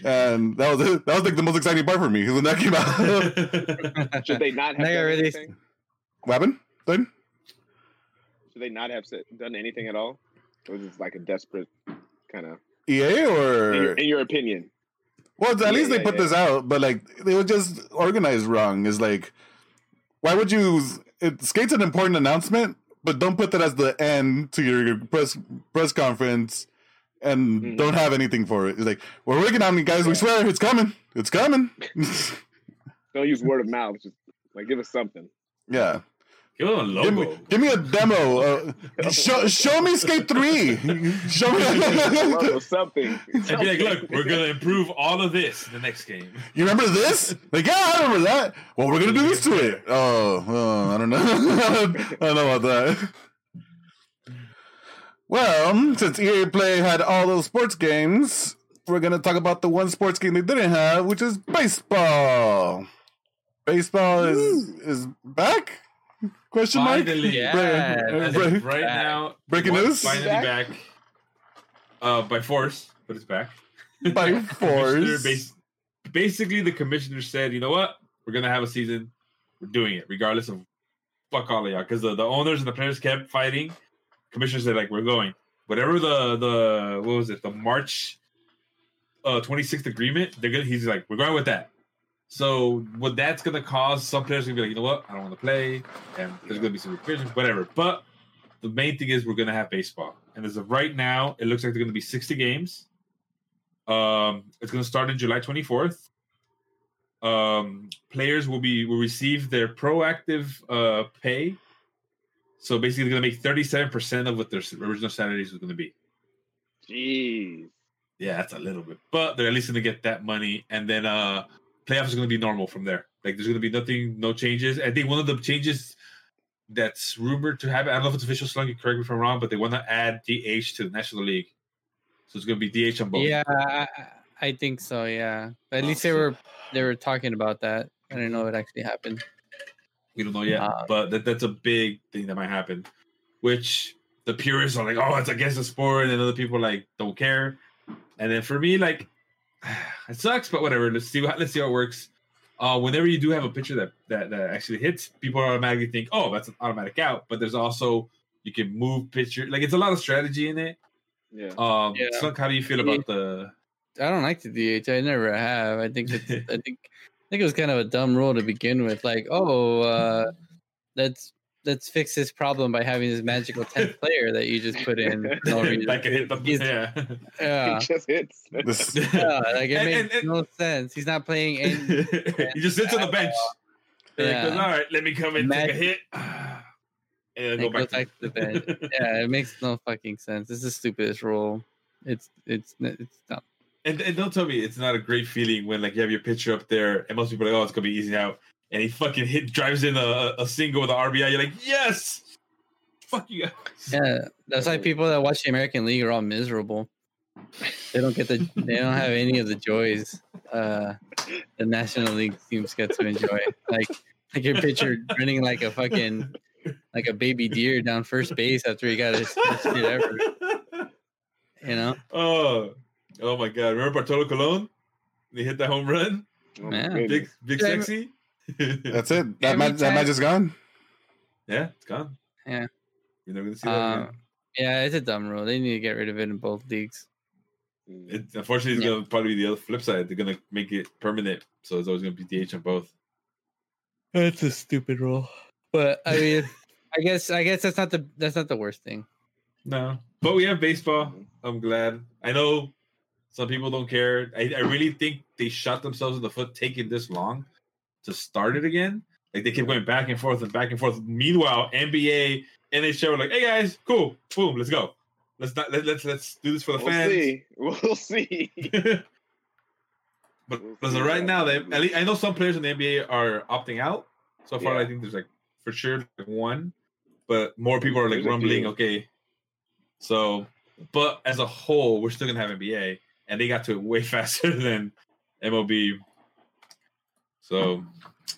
Speaker 1: and that was it. That was like the most exciting part for me when that came out.
Speaker 2: Should they not have
Speaker 4: They got
Speaker 2: done
Speaker 4: released-
Speaker 2: anything?
Speaker 1: what happened? Then
Speaker 2: Should they not have done anything at all? Or was it like a desperate kind of,
Speaker 1: EA
Speaker 2: in, your,
Speaker 1: or
Speaker 2: in your opinion?
Speaker 1: well, at
Speaker 2: Yeah,
Speaker 1: least they
Speaker 2: yeah,
Speaker 1: put
Speaker 2: yeah.
Speaker 1: this out, but like they were just organized wrong. Is like, why would you? It, Skate's an important announcement, but don't put that as the end to your press press conference. And
Speaker 2: Mhm.
Speaker 1: don't have anything for it. It's like we're working on it, guys. We swear it's coming. It's coming.
Speaker 2: Don't use word of mouth. Just like give us something.
Speaker 1: yeah.
Speaker 3: Give him a
Speaker 1: Give me, give me a demo. Uh, show, show me Skate 3. show me.
Speaker 2: something.
Speaker 3: And be like, look, we're gonna improve all of this in the next game.
Speaker 1: you remember this? Like, yeah, I remember that. Well, we're going to do this to it. Oh, oh, I don't know. I don't know about that. Well, since EA Play had all those sports games, we're going to talk about the one sports game they didn't have, which is baseball. Baseball is is back? Question mark?
Speaker 3: Finally,
Speaker 4: Yeah.
Speaker 1: Bre-
Speaker 3: As
Speaker 1: bre-
Speaker 3: of right now,
Speaker 1: Breaking
Speaker 3: one's
Speaker 1: news?
Speaker 3: Finally
Speaker 2: Back?
Speaker 3: back. Uh, by force, but it's back.
Speaker 1: By force.
Speaker 3: bas- basically, the commissioner said, "You know what? We're gonna have a season. We're doing it, regardless of fuck all of y'all." Because the, the owners and the players kept fighting. Commissioner said, "Like we're going. Whatever the the what was it? The March uh 26th agreement. They're gonna. He's like, we're going with that." So what that's gonna cause some players are gonna be like, you know what? I don't want to play, and there's gonna be some repercussions, whatever. But the main thing is we're gonna have baseball, and as of right now, it looks like they're gonna be 60 games. Um, it's gonna start in July 24th. Um, players will be will receive their proactive uh pay. So basically, they're gonna make 37 percent of what their original salaries was gonna be.
Speaker 2: Jeez.
Speaker 3: Yeah, that's a little bit, but they're at least going to get that money, and then uh playoffs is going to be normal from there. Like there's going to be nothing, no changes. I think one of the changes that's rumored to happen. I don't know if it's official. Slung, you correct me if I'm wrong, but they want to add DH to the National League, so it's going to be DH on both.
Speaker 4: Yeah, I, I think so. Yeah, but at
Speaker 3: Oh,
Speaker 4: least they
Speaker 3: so-
Speaker 4: were they were talking about that. I don't know what actually happened.
Speaker 3: We don't know yet,
Speaker 4: Uh,
Speaker 3: but that, that's a big thing that might happen. Which the purists are like, oh, it's against the sport, and other people like don't care. And then for me, like, it sucks, but whatever. Let's see what let's see how it works. Uh, whenever you do have a pitcher that, that that actually hits, people automatically think, oh, that's an automatic out. But there's also you can move pitcher. Like it's a lot of strategy in it.
Speaker 2: Yeah.
Speaker 3: Um,
Speaker 4: Yeah.
Speaker 3: Slunk, how do you feel about the?
Speaker 4: I don't like the DH. I never have. I think it's, I think I think it was kind of a dumb rule to begin with. Like, oh, uh, let's let's fix this problem by having this magical tenth player that you just put in. No reason.
Speaker 3: Like hit the,
Speaker 4: He's-
Speaker 3: yeah.
Speaker 4: Yeah,
Speaker 2: He just hits.
Speaker 4: Yeah, like it
Speaker 3: And-
Speaker 4: makes
Speaker 3: and- and-
Speaker 4: no sense. He's not playing any.
Speaker 3: he just sits on the bench.
Speaker 4: Yeah.
Speaker 3: goes, all right, let me come and take a hit. And then
Speaker 4: and
Speaker 3: go
Speaker 4: goes
Speaker 3: back,
Speaker 4: back to the bench. Yeah, it makes no fucking sense. This is the stupidest rule. It's it's it's dumb.
Speaker 3: and, and don't tell me it's not a great feeling when like you have your pitcher up there and most people are like, oh, it's gonna be easy out. And he fucking hit drives in a, a single with an RBI. You're like, yes! Fuck you guys.
Speaker 4: Yeah, that's why people that watch the American League are all miserable. They don't get the they don't have any of the joys uh the National League teams get to enjoy. Like like your pitcher running like a fucking like a baby deer down first base after he got his first shit ever. You know?
Speaker 3: oh, oh my god! Remember Bartolo Colon? They hit that home run.
Speaker 2: Oh my
Speaker 3: Big, big,
Speaker 4: Every-
Speaker 3: sexy.
Speaker 1: That's it. That,
Speaker 4: Every
Speaker 1: match, that
Speaker 4: time-
Speaker 1: match is gone.
Speaker 3: yeah, it's gone.
Speaker 4: Yeah.
Speaker 3: You're never gonna see that
Speaker 4: Um,
Speaker 3: again.
Speaker 4: yeah, it's a dumb rule. They need to get rid of it in both leagues.
Speaker 3: It, unfortunately, it's
Speaker 4: Yeah.
Speaker 3: gonna probably be the other flip side. They're gonna make it permanent, so it's always gonna be DH on both.
Speaker 4: That's a stupid rule. But I mean I guess I guess that's not the that's not the worst thing.
Speaker 3: No, but we have baseball. I'm glad. I know some people don't care. I, I really think they shot themselves in the foot taking this long to start it again. Like they kept going back and forth and back and forth. Meanwhile, NBA, and NHL were like, "Hey guys, cool, boom, let's go. Let's not let, let's let's do this for the
Speaker 2: We'll
Speaker 3: fans."
Speaker 2: see. We'll see.
Speaker 3: but
Speaker 2: We'll
Speaker 3: as
Speaker 2: see
Speaker 3: of right now, they at least I know some players in the NBA are opting out. So far,
Speaker 2: Yeah.
Speaker 3: I think there's like for sure like one, but more people are like
Speaker 2: There's
Speaker 3: rumbling. Okay, so but as a whole, we're still gonna have NBA, and they got to it way faster than MLB. So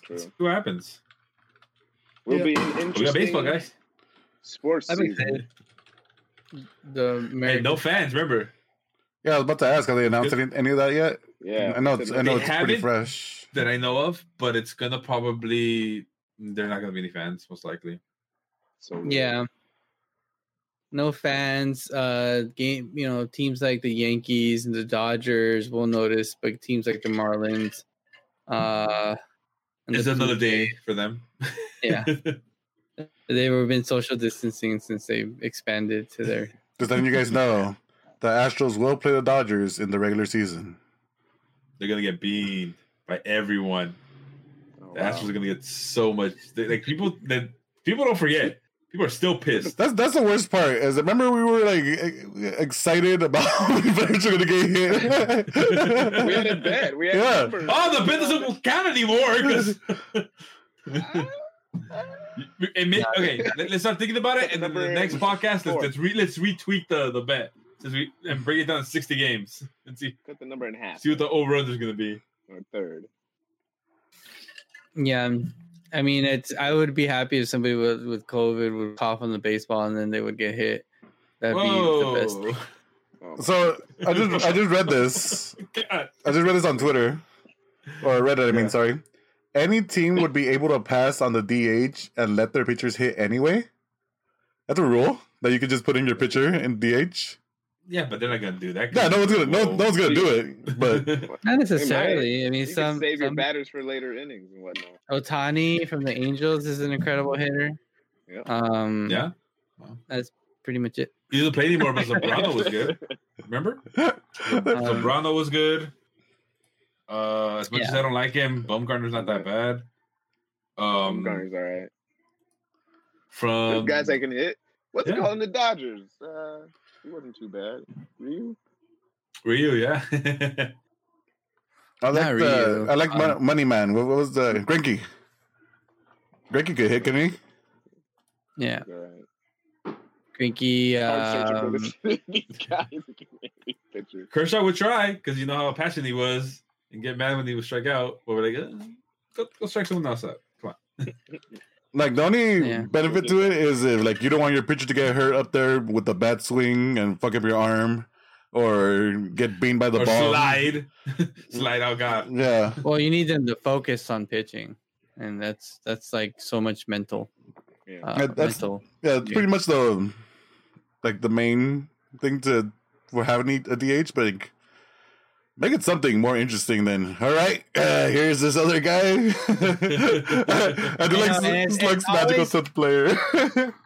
Speaker 2: True.
Speaker 3: let's see what happens.
Speaker 2: Will
Speaker 4: Yeah.
Speaker 2: be an
Speaker 3: But we got baseball, guys.
Speaker 2: sports
Speaker 4: I'm
Speaker 2: season.
Speaker 4: excited. The
Speaker 3: Hey, no fans. Remember,
Speaker 1: Yeah, I was about to ask. Have they announced any, any of that yet?
Speaker 2: Yeah,
Speaker 1: I know. It's, I know it's pretty fresh.
Speaker 3: that I know of, but it's gonna probably they're not gonna be any fans, most likely.
Speaker 2: So
Speaker 4: Yeah. No fans. Uh, game. You know, teams like the Yankees and the Dodgers will notice, but teams like the Marlins, uh, and
Speaker 3: It's another
Speaker 4: Blue
Speaker 3: day for them.
Speaker 4: Yeah. They've been social distancing since they expanded to their.
Speaker 1: Just letting you guys know, the Astros will play the Dodgers in the regular season.
Speaker 3: They're gonna get beamed by everyone.
Speaker 2: Oh,
Speaker 3: The
Speaker 2: wow.
Speaker 3: Astros are gonna get so much. They, like people that people don't forget. People are still pissed.
Speaker 1: That's that's the worst part. Is remember we were like excited about the Braves gonna get hit.
Speaker 2: we had it bet. We had
Speaker 1: Yeah.
Speaker 2: numbers.
Speaker 3: Oh, the bid doesn't count anymore. 'cause- It may- okay, let- let's start thinking about it, and then the
Speaker 2: Number
Speaker 3: next podcast, let's let's, re, let's retweak the the bet since we and bring it down to sixty games and see
Speaker 2: Cut the number in half.
Speaker 3: see what the over under is gonna be.
Speaker 2: Or third.
Speaker 4: Yeah, I mean, it's. I would be happy if somebody with with COVID would cough on the baseball and then they would get hit. That'd be the best.
Speaker 3: Whoa!
Speaker 2: Oh,
Speaker 1: so I just I just read this. I just read this on Twitter, or Reddit. I mean,
Speaker 3: Yeah.
Speaker 1: sorry. Any team would be able to pass on the DH and let their pitchers hit anyway. That's a rule that you could just put in your pitcher in DH.
Speaker 3: Yeah, but they're not gonna do that.
Speaker 1: Yeah, no one's gonna no, no one's gonna do it. But
Speaker 4: Not necessarily. I mean,
Speaker 2: you
Speaker 4: some,
Speaker 2: can save your
Speaker 4: some
Speaker 2: batters for later innings and whatnot.
Speaker 4: Ohtani from the Angels is an incredible hitter.
Speaker 2: Yeah.
Speaker 4: Um,
Speaker 3: yeah,
Speaker 4: that's pretty much it.
Speaker 3: he doesn't play anymore, but Zambrano was good. Remember,
Speaker 4: Um,
Speaker 3: Zambrano was good. Uh, as much as I don't like him, Bumgarner's not that bad. Um,
Speaker 2: Garner's all right.
Speaker 3: from
Speaker 2: There's guys that can hit. What's
Speaker 3: yeah.
Speaker 2: it called in the Dodgers? Uh, he wasn't too bad. Ryu?
Speaker 3: Ryu, yeah.
Speaker 1: I like the,
Speaker 4: Ryu,
Speaker 1: I like
Speaker 4: um,
Speaker 1: Money Man. What, what was the Greinke? Greinke could hit, can he?
Speaker 4: Yeah,
Speaker 2: All right.
Speaker 4: Greinke.
Speaker 2: I'm searching for
Speaker 4: Um,
Speaker 2: this, these guys. these pictures.
Speaker 3: Kershaw would try because you know how passionate he was and get mad when he would strike out. But we're like, uh, go, go strike someone else out. Come on.
Speaker 1: Like the only
Speaker 4: Yeah.
Speaker 1: benefit to it is if like you don't want your pitcher to get hurt up there with a bat swing and fuck up your arm, or get beamed by the
Speaker 3: or
Speaker 1: ball.
Speaker 3: slide, slide out. God,
Speaker 1: Yeah,
Speaker 4: well, you need them to focus on pitching, and that's that's like so much mental.
Speaker 2: Yeah.
Speaker 4: Uh,
Speaker 1: that's-
Speaker 4: mental.
Speaker 1: yeah. It's pretty much the like the main thing to for having a DH, but like, make it something more interesting than all right. Uh, here's this other guy. I do like
Speaker 4: Yeah, and it's-
Speaker 1: Slug's
Speaker 4: it's
Speaker 1: magical
Speaker 4: always-
Speaker 1: touch player.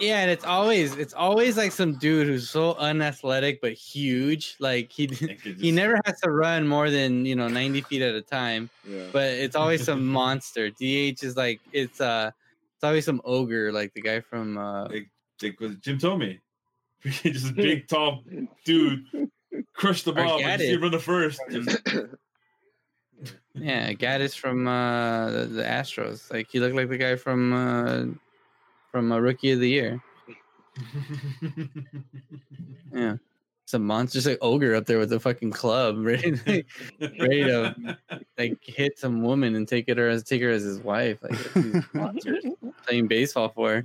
Speaker 4: Yeah, and it's always it's always like some dude who's so unathletic but huge. Like he he never has to run more than you know ninety feet at a time.
Speaker 2: Yeah.
Speaker 4: But it's always some monster. DH is like it's uh it's always some ogre like the guy from uh
Speaker 3: like, like what Jim told me. Just a big, tall dude crushed the
Speaker 4: Or
Speaker 3: ball, but
Speaker 4: Gattis.
Speaker 3: you see run the first.
Speaker 4: Yeah Gattis from uh the, the Astros. Like he looked like the guy from uh from a rookie of the year. Yeah. Some monster, just like ogre up there with a fucking club, ready, to- ready to like hit some woman and take it her as take her as his wife. Like these monsters playing baseball for. her.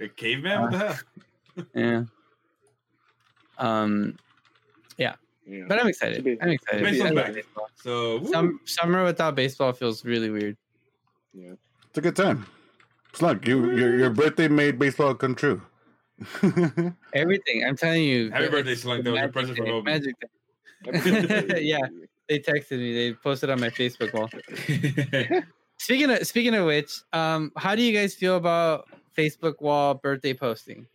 Speaker 3: A caveman? What the hell?
Speaker 4: Yeah. Um,
Speaker 2: yeah.
Speaker 4: but I'm excited.
Speaker 2: be-
Speaker 4: I'm excited.
Speaker 3: Baseball's back.
Speaker 4: baseball.
Speaker 3: So.
Speaker 4: Some summer without baseball feels really weird.
Speaker 2: yeah.
Speaker 1: it's a good time. Slug, you your your birthday made baseball come true.
Speaker 4: Everything. I'm telling you.
Speaker 3: Happy birthday, Slunk. That was your present from Obi.
Speaker 4: Magic. Yeah. They texted me. They posted on my Facebook wall. Speaking of speaking of which, um, how do you guys feel about Facebook wall birthday posting?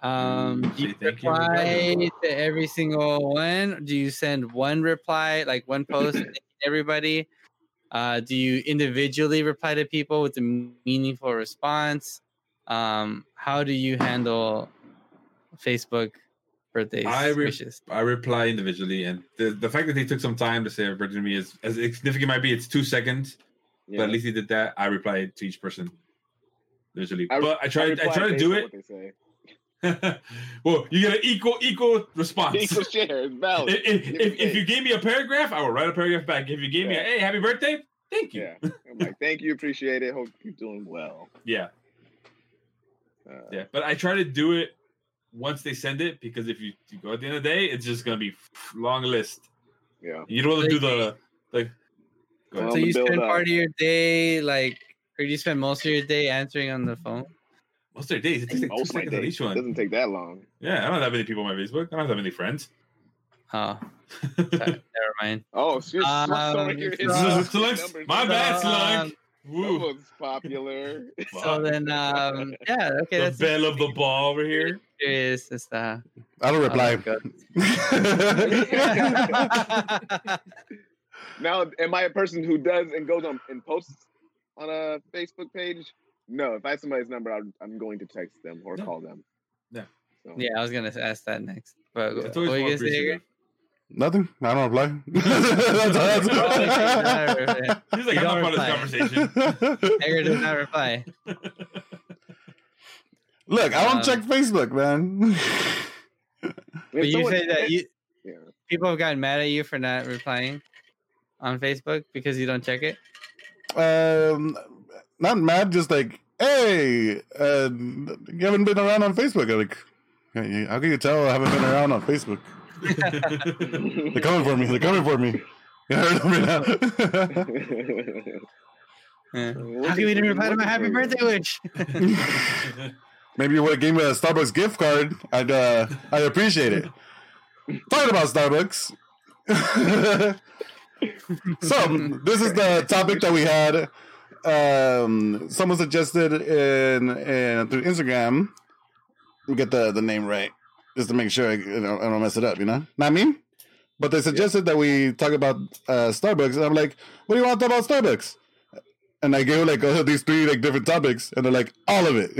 Speaker 4: Um, do you
Speaker 3: Say thank you,
Speaker 4: reply
Speaker 3: everybody.
Speaker 4: to every single one? Do you send one reply, like one post, everybody? Uh, do you individually reply to people with a meaningful response? Um, how do you handle Facebook birthdays
Speaker 3: I re- I reply individually, and the, the fact that they took some time to say happy birthday to me is as significant might be. It's two seconds,
Speaker 2: Yeah.
Speaker 3: but at least he did that. I replied to each person individually,
Speaker 2: I-
Speaker 3: but I try I,
Speaker 2: reply
Speaker 3: try to
Speaker 2: based
Speaker 3: do
Speaker 2: on
Speaker 3: it.
Speaker 2: What they say.
Speaker 3: well, you get an equal equal response.
Speaker 2: Equal share. It's valid.
Speaker 3: if, if, if, if you gave me a paragraph, I will write a paragraph back. If you gave me a hey, happy birthday, thank you.
Speaker 2: Yeah. I'm like, thank you, appreciate it. Hope you're doing well.
Speaker 3: Yeah,
Speaker 2: Uh,
Speaker 3: yeah. But I try to do it once they send it because if you, you go at the end of the day, it's just gonna be long list.
Speaker 2: yeah.
Speaker 3: You don't want to do the like. Go
Speaker 4: So you
Speaker 2: build
Speaker 4: spend
Speaker 2: up.
Speaker 4: part of your day like, or do you spend most of your day answering on the phone?
Speaker 3: Most of their days, it takes like two
Speaker 2: Most of my
Speaker 3: seconds on
Speaker 2: days.
Speaker 3: each
Speaker 2: It
Speaker 3: one.
Speaker 2: doesn't take that long.
Speaker 3: Yeah, I don't have that many people on my Facebook. I don't have that many friends.
Speaker 4: Oh, sorry, never mind.
Speaker 2: Oh, she's
Speaker 4: Um, so-
Speaker 2: hitting
Speaker 3: Slug-
Speaker 2: up
Speaker 3: Slug's-
Speaker 2: numbers.
Speaker 3: my bad,
Speaker 4: Um,
Speaker 3: Slug. Woo.
Speaker 2: Someone's popular.
Speaker 4: So then, um, yeah, okay,
Speaker 3: the
Speaker 4: that's
Speaker 3: bell of the ball over here.
Speaker 4: serious. It's uh,
Speaker 1: I don't reply.
Speaker 2: now, am I a person who does and goes on and posts on a Facebook page? No. If I have somebody's number, I'm, I'm going to text them or
Speaker 3: Yeah.
Speaker 2: call them.
Speaker 3: Yeah.
Speaker 2: So,
Speaker 4: yeah, I was gonna ask that next, but
Speaker 3: It's
Speaker 4: what
Speaker 3: always
Speaker 4: were you gonna say?
Speaker 3: appreciative.
Speaker 4: Edgar?
Speaker 1: Nothing. I don't reply. That's- that's-
Speaker 3: He's like,
Speaker 4: You
Speaker 3: I'm not
Speaker 4: don't
Speaker 3: part of this
Speaker 4: reply.
Speaker 3: conversation.
Speaker 4: Edgar did not reply.
Speaker 1: Look, I don't
Speaker 4: Um,
Speaker 1: check Facebook, man.
Speaker 4: But you say that you
Speaker 2: Yeah.
Speaker 4: people have gotten mad at you for not replying on Facebook because you don't check it.
Speaker 1: um, not mad, just like, hey, uh, you haven't been around on Facebook. I'm like, how can you tell I haven't been around on Facebook? They're coming for me. They're coming for me. You heard them right now.
Speaker 4: Yeah.
Speaker 2: Looking
Speaker 4: How can we didn't
Speaker 2: you,
Speaker 4: reply to my happy birthday wish?
Speaker 1: Maybe you would have gave me a Starbucks gift card. I'd uh, I'd appreciate it. Talking about Starbucks. so this is the topic that we had. Um, someone suggested in, in through Instagram. We get the the name right, just to make sure I, you know, I don't mess it up. You know, not me. But they suggested that we talk about uh, Starbucks, and I'm like, "What do you want to talk about Starbucks?" And I gave like these three like different topics, and they're like, "All of it."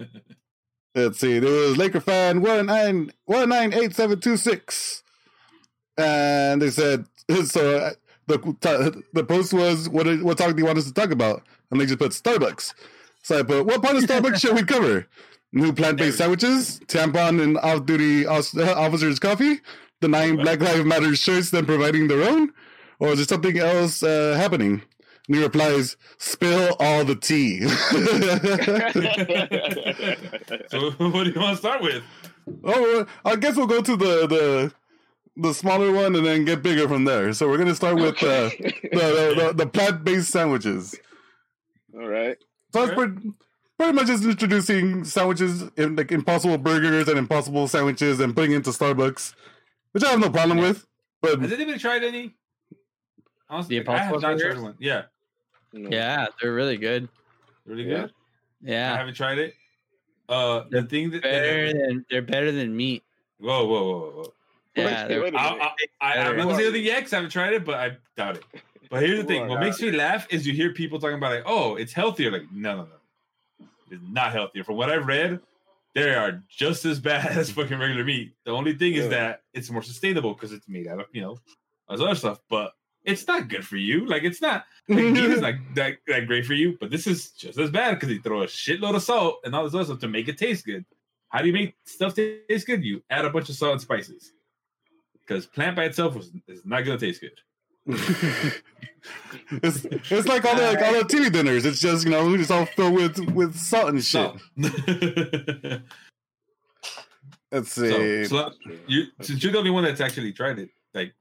Speaker 1: Let's see. There was Laker fan one nine one nine eight seven two six, and they said so. The the post was what what topic do you want us to talk about? And they just put Starbucks. So I put what part of Starbucks should we cover? New plant based sandwiches, tampon and off duty officers coffee, the nine Black Lives Matter shirts, then providing their own, or is there something else uh, happening? And he replies, "Spill all the tea."
Speaker 3: So what do you want to start with?
Speaker 1: Oh, I guess we'll go to the the the smaller one and then get bigger from there. So we're gonna start with uh, the the, the, the plant based sandwiches.
Speaker 2: All right.
Speaker 1: So it's
Speaker 3: Alright.
Speaker 1: pretty, pretty much just introducing sandwiches in like impossible burgers and impossible sandwiches and putting into Starbucks, which I have no problem with. But
Speaker 3: Has anybody tried any? Honestly,
Speaker 4: The
Speaker 3: I have
Speaker 4: Impossible
Speaker 3: not tried
Speaker 4: Burgers?
Speaker 3: one. Yeah,
Speaker 2: No.
Speaker 4: Yeah, they're really good.
Speaker 3: really
Speaker 2: Yeah.
Speaker 3: good. I
Speaker 4: Yeah,
Speaker 3: haven't tried it. Uh, the thing that
Speaker 4: better than they're better than meat.
Speaker 3: whoa, whoa, whoa, whoa.
Speaker 4: Yeah,
Speaker 2: Wait,
Speaker 4: they're-
Speaker 2: wait a
Speaker 3: I,
Speaker 2: minute.
Speaker 3: I, I, I'm not
Speaker 2: Who
Speaker 3: gonna
Speaker 2: are
Speaker 3: say
Speaker 2: you?
Speaker 3: the yet 'cause I haven't tried it, but I doubt it. But here's the thing: what makes me laugh is you hear people talking about like, "Oh, it's healthier." Like, no, no, no, it's not healthier. From what I've read, they are just as bad as fucking regular meat. The only thing is
Speaker 2: Really?
Speaker 3: that it's more sustainable because it's made out of you know, as other stuff. But it's not good for you. Like, it's not. Like, meat is not that, that great for you. But this is just as bad because they throw a shitload of salt and all this other stuff to make it taste good. How do you make stuff taste good? You add a bunch of salt and spices. Because plant by itself was, is not gonna taste good.
Speaker 1: it's it's like all the like all the TV dinners. It's just you know it's all filled with with salt and shit.
Speaker 3: So,
Speaker 1: Let's see.
Speaker 3: so you since you're the only one that's actually tried it, like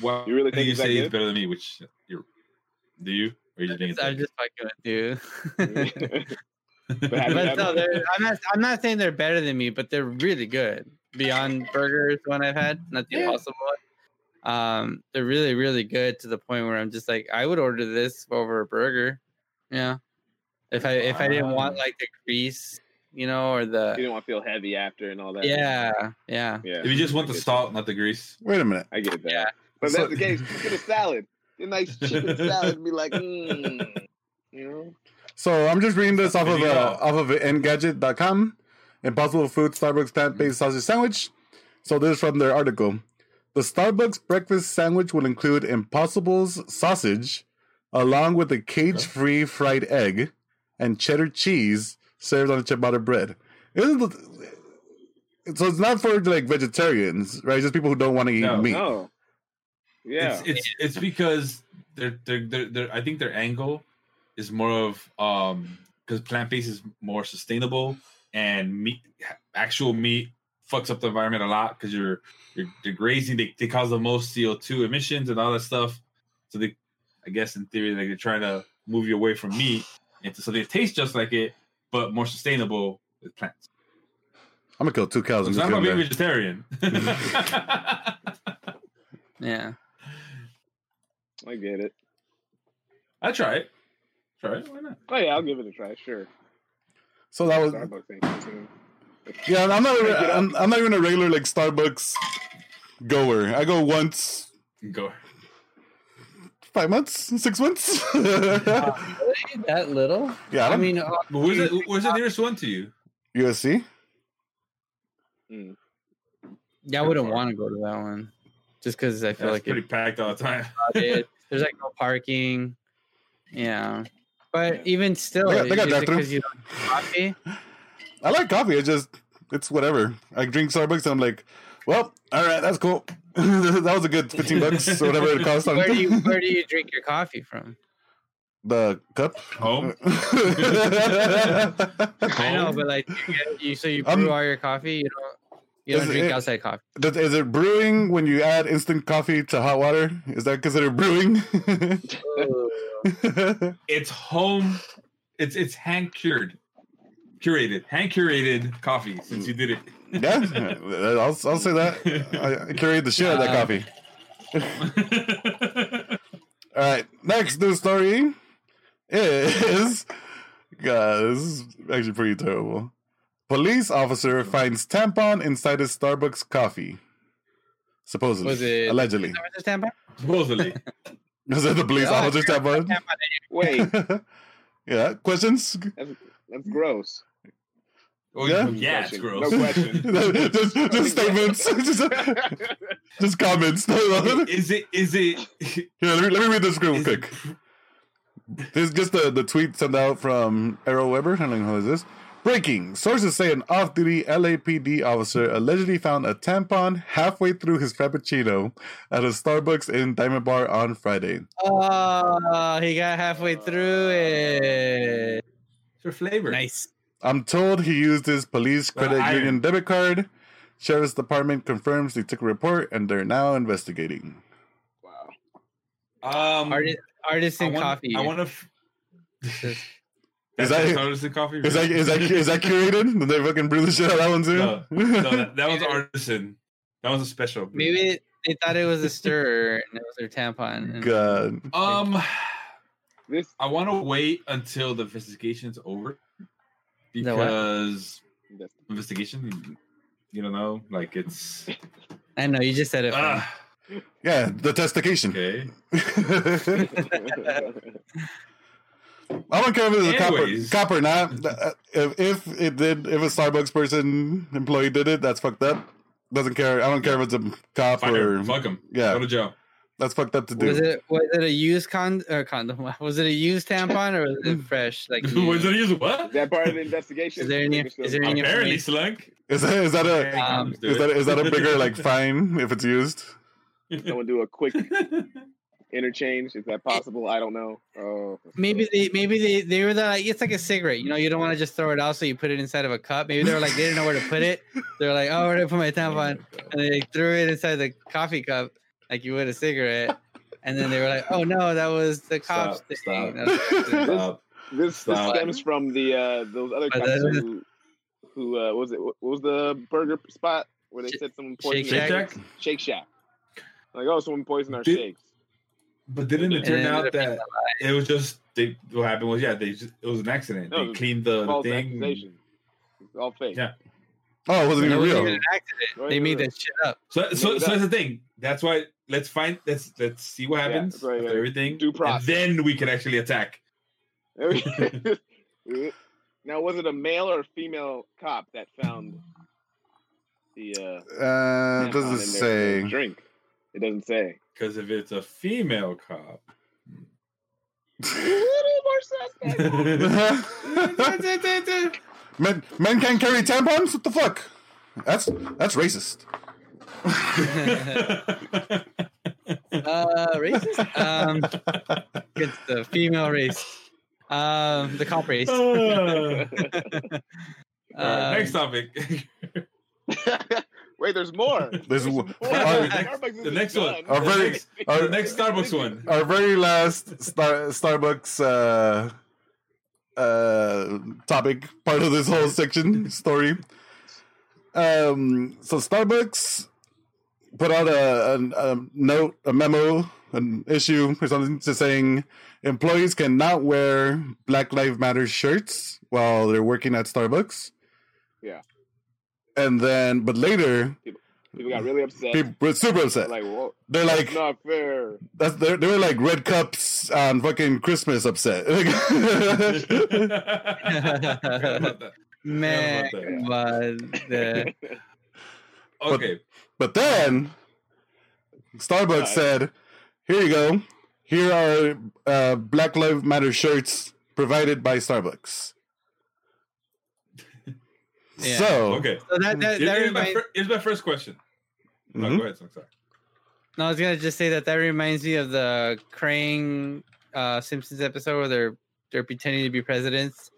Speaker 3: why
Speaker 2: You really
Speaker 3: do
Speaker 2: think
Speaker 3: you say it's
Speaker 2: good?
Speaker 3: better than me? Which you're do you? Or you just think it's
Speaker 4: I'm just fucking with you.
Speaker 2: But
Speaker 4: but no, I'm not. I'm not saying they're better than me, but they're really good. Beyond Burgers, the one I've had, not the
Speaker 3: Yeah.
Speaker 4: Impossible one. Um, they're really, really good to the point where I'm just like, I would order this over a burger. Yeah, if I if I didn't want like the grease, you know, or the
Speaker 2: you didn't want to feel heavy after and all that.
Speaker 4: yeah, yeah.
Speaker 2: Yeah.
Speaker 3: If you just want the salt, not the grease.
Speaker 1: Wait a minute.
Speaker 2: I get that.
Speaker 4: Yeah.
Speaker 2: But
Speaker 1: So-
Speaker 2: that's the case, get a salad. Get a nice chicken salad and be like, mm, you know?
Speaker 1: So I'm just reading this off of uh, off of Engadget.com. Impossible Food Starbucks plant-based sausage sandwich. So this is from their article. The Starbucks breakfast sandwich will include Impossible's sausage, along with a cage-free fried egg and cheddar cheese served on a ciabatta bread. Isn't the- so it's not for like vegetarians, right? Just people who don't want to eat
Speaker 3: No.
Speaker 1: meat.
Speaker 2: No. Yeah.
Speaker 3: It's it's it's because they're they're, they're, they're I think their angle is more of um because plant based is more sustainable and meat actual meat fucks up the environment a lot because you're you're, you're grazing they, they cause the most CO2 emissions and all that stuff. So they I guess in theory like they're trying to move you away from meat into something that tastes just like it but more sustainable with plants.
Speaker 1: I'm gonna kill two cows.
Speaker 3: So
Speaker 1: and
Speaker 3: it's
Speaker 1: just
Speaker 3: not
Speaker 1: get
Speaker 3: about
Speaker 1: them
Speaker 3: vegetarian.
Speaker 4: Yeah.
Speaker 2: I get it.
Speaker 3: I try it. Try it. Why not?
Speaker 2: Oh, yeah, I'll give it a try. Sure.
Speaker 1: So that was
Speaker 2: Starbucks.
Speaker 1: Yeah, I'm not. I'm I'm not even a regular like Starbucks goer. I go once,
Speaker 3: Go.
Speaker 1: five months, six months.
Speaker 4: Really? That little?
Speaker 1: yeah, I
Speaker 4: I mean, uh,
Speaker 3: But where's it? Where's the nearest one to you?
Speaker 1: USC.
Speaker 2: Mm.
Speaker 4: yeah, I wouldn't want to go to that one, just because I feel
Speaker 3: That's
Speaker 4: like
Speaker 3: pretty
Speaker 4: it's
Speaker 3: packed all the time.
Speaker 4: There's like no parking. Yeah, but even still,
Speaker 1: They got- they got
Speaker 4: is it you coffee.
Speaker 1: I like coffee. It's just it's whatever. I drink Starbucks. and I'm like, well, all right, that's cool. that was a good fifteen bucks or whatever it cost on
Speaker 4: Where do you where do you drink your coffee from?
Speaker 1: the cup.
Speaker 3: Home.
Speaker 4: I know, but like you, get, you so you brew
Speaker 1: Um,
Speaker 4: all your coffee. You don't you don't
Speaker 1: is
Speaker 4: drink
Speaker 1: it-
Speaker 4: outside coffee.
Speaker 1: Does- Is it brewing when you add instant coffee to hot water? Is that considered brewing?
Speaker 3: It's home. It's it's hand cured, curated, hand curated coffee. Since you did it.
Speaker 1: yeah, I'll, I'll say that. I, I carried the shit out of that coffee. All right, next news story is God, this is actually pretty terrible. Police officer finds tampon inside his Starbucks coffee. Supposedly,
Speaker 4: Was it-
Speaker 1: allegedly,
Speaker 4: Is that tampon?
Speaker 3: Supposedly.
Speaker 1: is that the police
Speaker 4: Oh,
Speaker 1: officer's tampon?
Speaker 2: Wait,
Speaker 1: yeah. Questions?
Speaker 2: that's gross.
Speaker 3: Oh,
Speaker 1: Yeah?
Speaker 3: yeah, it's gross.
Speaker 2: No question.
Speaker 1: just, just statements, just, just comments. is it?
Speaker 3: Is it? Is it?
Speaker 1: let me, let me read this real
Speaker 3: Is
Speaker 1: quick. This is just the, the tweet sent out from Arrow Weber. I don't know who is this. Breaking. Sources say an off duty LAPD officer allegedly found a tampon halfway through his Frappuccino at a Starbucks in Diamond Bar on Friday.
Speaker 4: Oh, he got halfway through it.
Speaker 3: for flavor.
Speaker 4: Nice.
Speaker 1: I'm told he used his police credit
Speaker 3: iron.
Speaker 1: union debit card. Sheriff's Department confirms they took a report and they're now investigating.
Speaker 2: wow.
Speaker 3: Um,
Speaker 4: Artist, artisan
Speaker 3: I want,
Speaker 4: coffee.
Speaker 3: I want to. F-
Speaker 4: Just-
Speaker 1: Is
Speaker 3: That's
Speaker 1: that-
Speaker 3: artisan coffee?
Speaker 1: Is that is that is that curated? Did they fucking brew the shit out of that one too?
Speaker 3: No, no, that, that was artisan. That was a special. brew.
Speaker 4: Maybe they thought it was a stirrer and it was their tampon. and-
Speaker 1: God.
Speaker 3: Um,
Speaker 2: This
Speaker 3: I want to wait until the investigation's over because investigation, you, you don't know, like it's.
Speaker 4: I know you just said it. fine.
Speaker 3: Ah,
Speaker 1: Yeah, the testication.
Speaker 3: okay.
Speaker 1: I don't care if it's a cop or, cop or not. Uh, If, if it did, if a Starbucks person employee did it, that's fucked up. Doesn't care. I don't care if it's a cop
Speaker 3: Fire.
Speaker 1: or
Speaker 3: Fuck him.
Speaker 1: yeah.
Speaker 3: Go to jail.
Speaker 1: that's fucked up to do.
Speaker 4: was it was it a used con or condom? Was it a used tampon or was it fresh? Like
Speaker 3: Was
Speaker 4: new?
Speaker 3: it used what?
Speaker 2: Is that part of the investigation?
Speaker 4: Is there any- is there any-
Speaker 3: Apparently,
Speaker 4: information?
Speaker 3: Slunk.
Speaker 1: Is that is that a
Speaker 4: Um,
Speaker 1: is that is that a bigger like fine if it's used?
Speaker 2: Someone do a quick interchange. Is that possible? I don't know. Oh,
Speaker 4: Maybe they maybe they they were the, like it's like a cigarette. You know, you don't want to just throw it out, so you put it inside of a cup. Maybe they were like they didn't know where to put it. They're like, oh, where do I put my tampon? And they threw it inside the coffee cup like you would a cigarette. And then they were like, oh no, that was the cops
Speaker 3: Stop,
Speaker 4: thing.
Speaker 3: stop.
Speaker 4: That's-
Speaker 3: Stop.
Speaker 2: this, this
Speaker 3: Stop.
Speaker 2: stems from the uh, those other
Speaker 4: But
Speaker 2: cops
Speaker 4: that-
Speaker 2: who, who uh, what was it? What was the burger spot where they
Speaker 4: Sh-
Speaker 2: said someone
Speaker 4: Shake
Speaker 2: poisoned their
Speaker 3: Shack?
Speaker 2: shakes? Shake Shack. Like, oh, someone poisoned our
Speaker 3: Did-
Speaker 2: shakes.
Speaker 3: But didn't it turn out that it was just they? What happened was yeah, they just it was an accident.
Speaker 2: No,
Speaker 3: they cleaned the, the thing.
Speaker 2: It's all fake.
Speaker 3: Yeah.
Speaker 1: Oh, it wasn't
Speaker 4: It
Speaker 1: even
Speaker 4: wasn't
Speaker 1: real.
Speaker 4: even an accident. They made that shit up.
Speaker 3: So so
Speaker 2: Made
Speaker 3: so that's the thing. That's why let's find let's let's see what happens
Speaker 2: that's right,
Speaker 3: after
Speaker 2: yeah.
Speaker 3: everything,
Speaker 2: Due
Speaker 3: and
Speaker 2: process.
Speaker 3: then we can actually attack.
Speaker 2: now, was it a male or a female cop that found the uh,
Speaker 1: Uh, doesn't
Speaker 2: in their- their
Speaker 1: say.
Speaker 2: drink? It doesn't say.
Speaker 3: Because if it's a female cop,
Speaker 2: A little more suspect.
Speaker 1: men men can't carry tampons. What the fuck? That's that's racist.
Speaker 4: Uh, racist. Um, it's the female race. Um, the cop race.
Speaker 3: Alright,
Speaker 4: Um,
Speaker 3: next topic.
Speaker 2: Wait, there's more.
Speaker 1: There's
Speaker 2: more.
Speaker 3: our-
Speaker 2: Starbucks
Speaker 3: the
Speaker 2: isn't
Speaker 3: next one.
Speaker 1: Our very-
Speaker 3: next,
Speaker 1: our-
Speaker 3: the next Starbucks one.
Speaker 1: Our very last Star, Starbucks uh, uh, topic, part of this whole section story. Um, so Starbucks put out a, a, a note, a memo, an issue or something to saying employees cannot wear Black Lives Matter shirts while they're working at Starbucks.
Speaker 2: Yeah.
Speaker 1: And then, but later,
Speaker 2: People got really upset.
Speaker 1: people were super upset.
Speaker 2: like, whoa,
Speaker 1: They're
Speaker 2: that's
Speaker 1: like,
Speaker 2: not fair.
Speaker 1: that's they they were like red cups on fucking Christmas upset.
Speaker 4: Man,
Speaker 3: Yeah.
Speaker 4: but the,
Speaker 3: okay.
Speaker 1: but then Starbucks
Speaker 2: Right.
Speaker 1: said, "Here you go. Here are uh, Black Lives Matter shirts provided by Starbucks."
Speaker 4: Yeah.
Speaker 1: So
Speaker 3: Okay.
Speaker 4: so that that, that
Speaker 3: here's, my fir- here's my first question. No,
Speaker 1: Mhm.
Speaker 3: go ahead, sorry.
Speaker 4: no, I was gonna just say that that reminds me of the Krang uh, Simpsons episode where they're they're pretending to be presidents,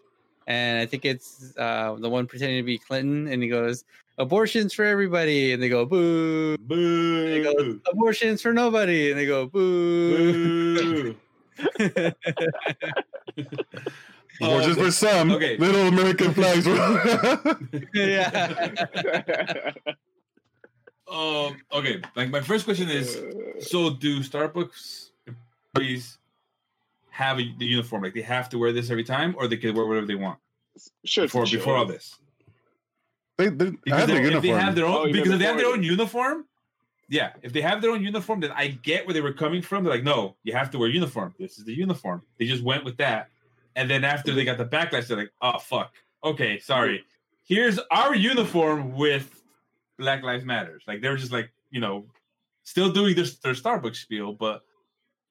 Speaker 4: and I think it's uh, the one pretending to be Clinton, and he goes, "Abortions for everybody," and they go, "Boo." boo." They go,
Speaker 3: Boo.
Speaker 4: Abortions for nobody, and they go, "Boo."
Speaker 3: Boo.
Speaker 1: or just for some
Speaker 3: okay.
Speaker 1: little American flags.
Speaker 4: yeah.
Speaker 3: um. Okay. Like my first question is: So do Starbucks employees have a, the uniform? Like they have to wear this every time, or they can wear whatever they want
Speaker 2: Sure,
Speaker 3: before
Speaker 2: sure.
Speaker 3: before all this?
Speaker 1: they, they,
Speaker 3: Because
Speaker 1: have their
Speaker 3: they- if they have their own,
Speaker 2: Oh,
Speaker 3: because if they have their own uniform, yeah, if they have their own uniform, then I get where they were coming from. They're like, no, you have to wear uniform. This is the uniform. They just went with that, and then after they got the backlash, they're like, oh fuck, okay, sorry. here's our uniform with Black Lives Matters. Like they were just like, you know, still doing their their Starbucks spiel, but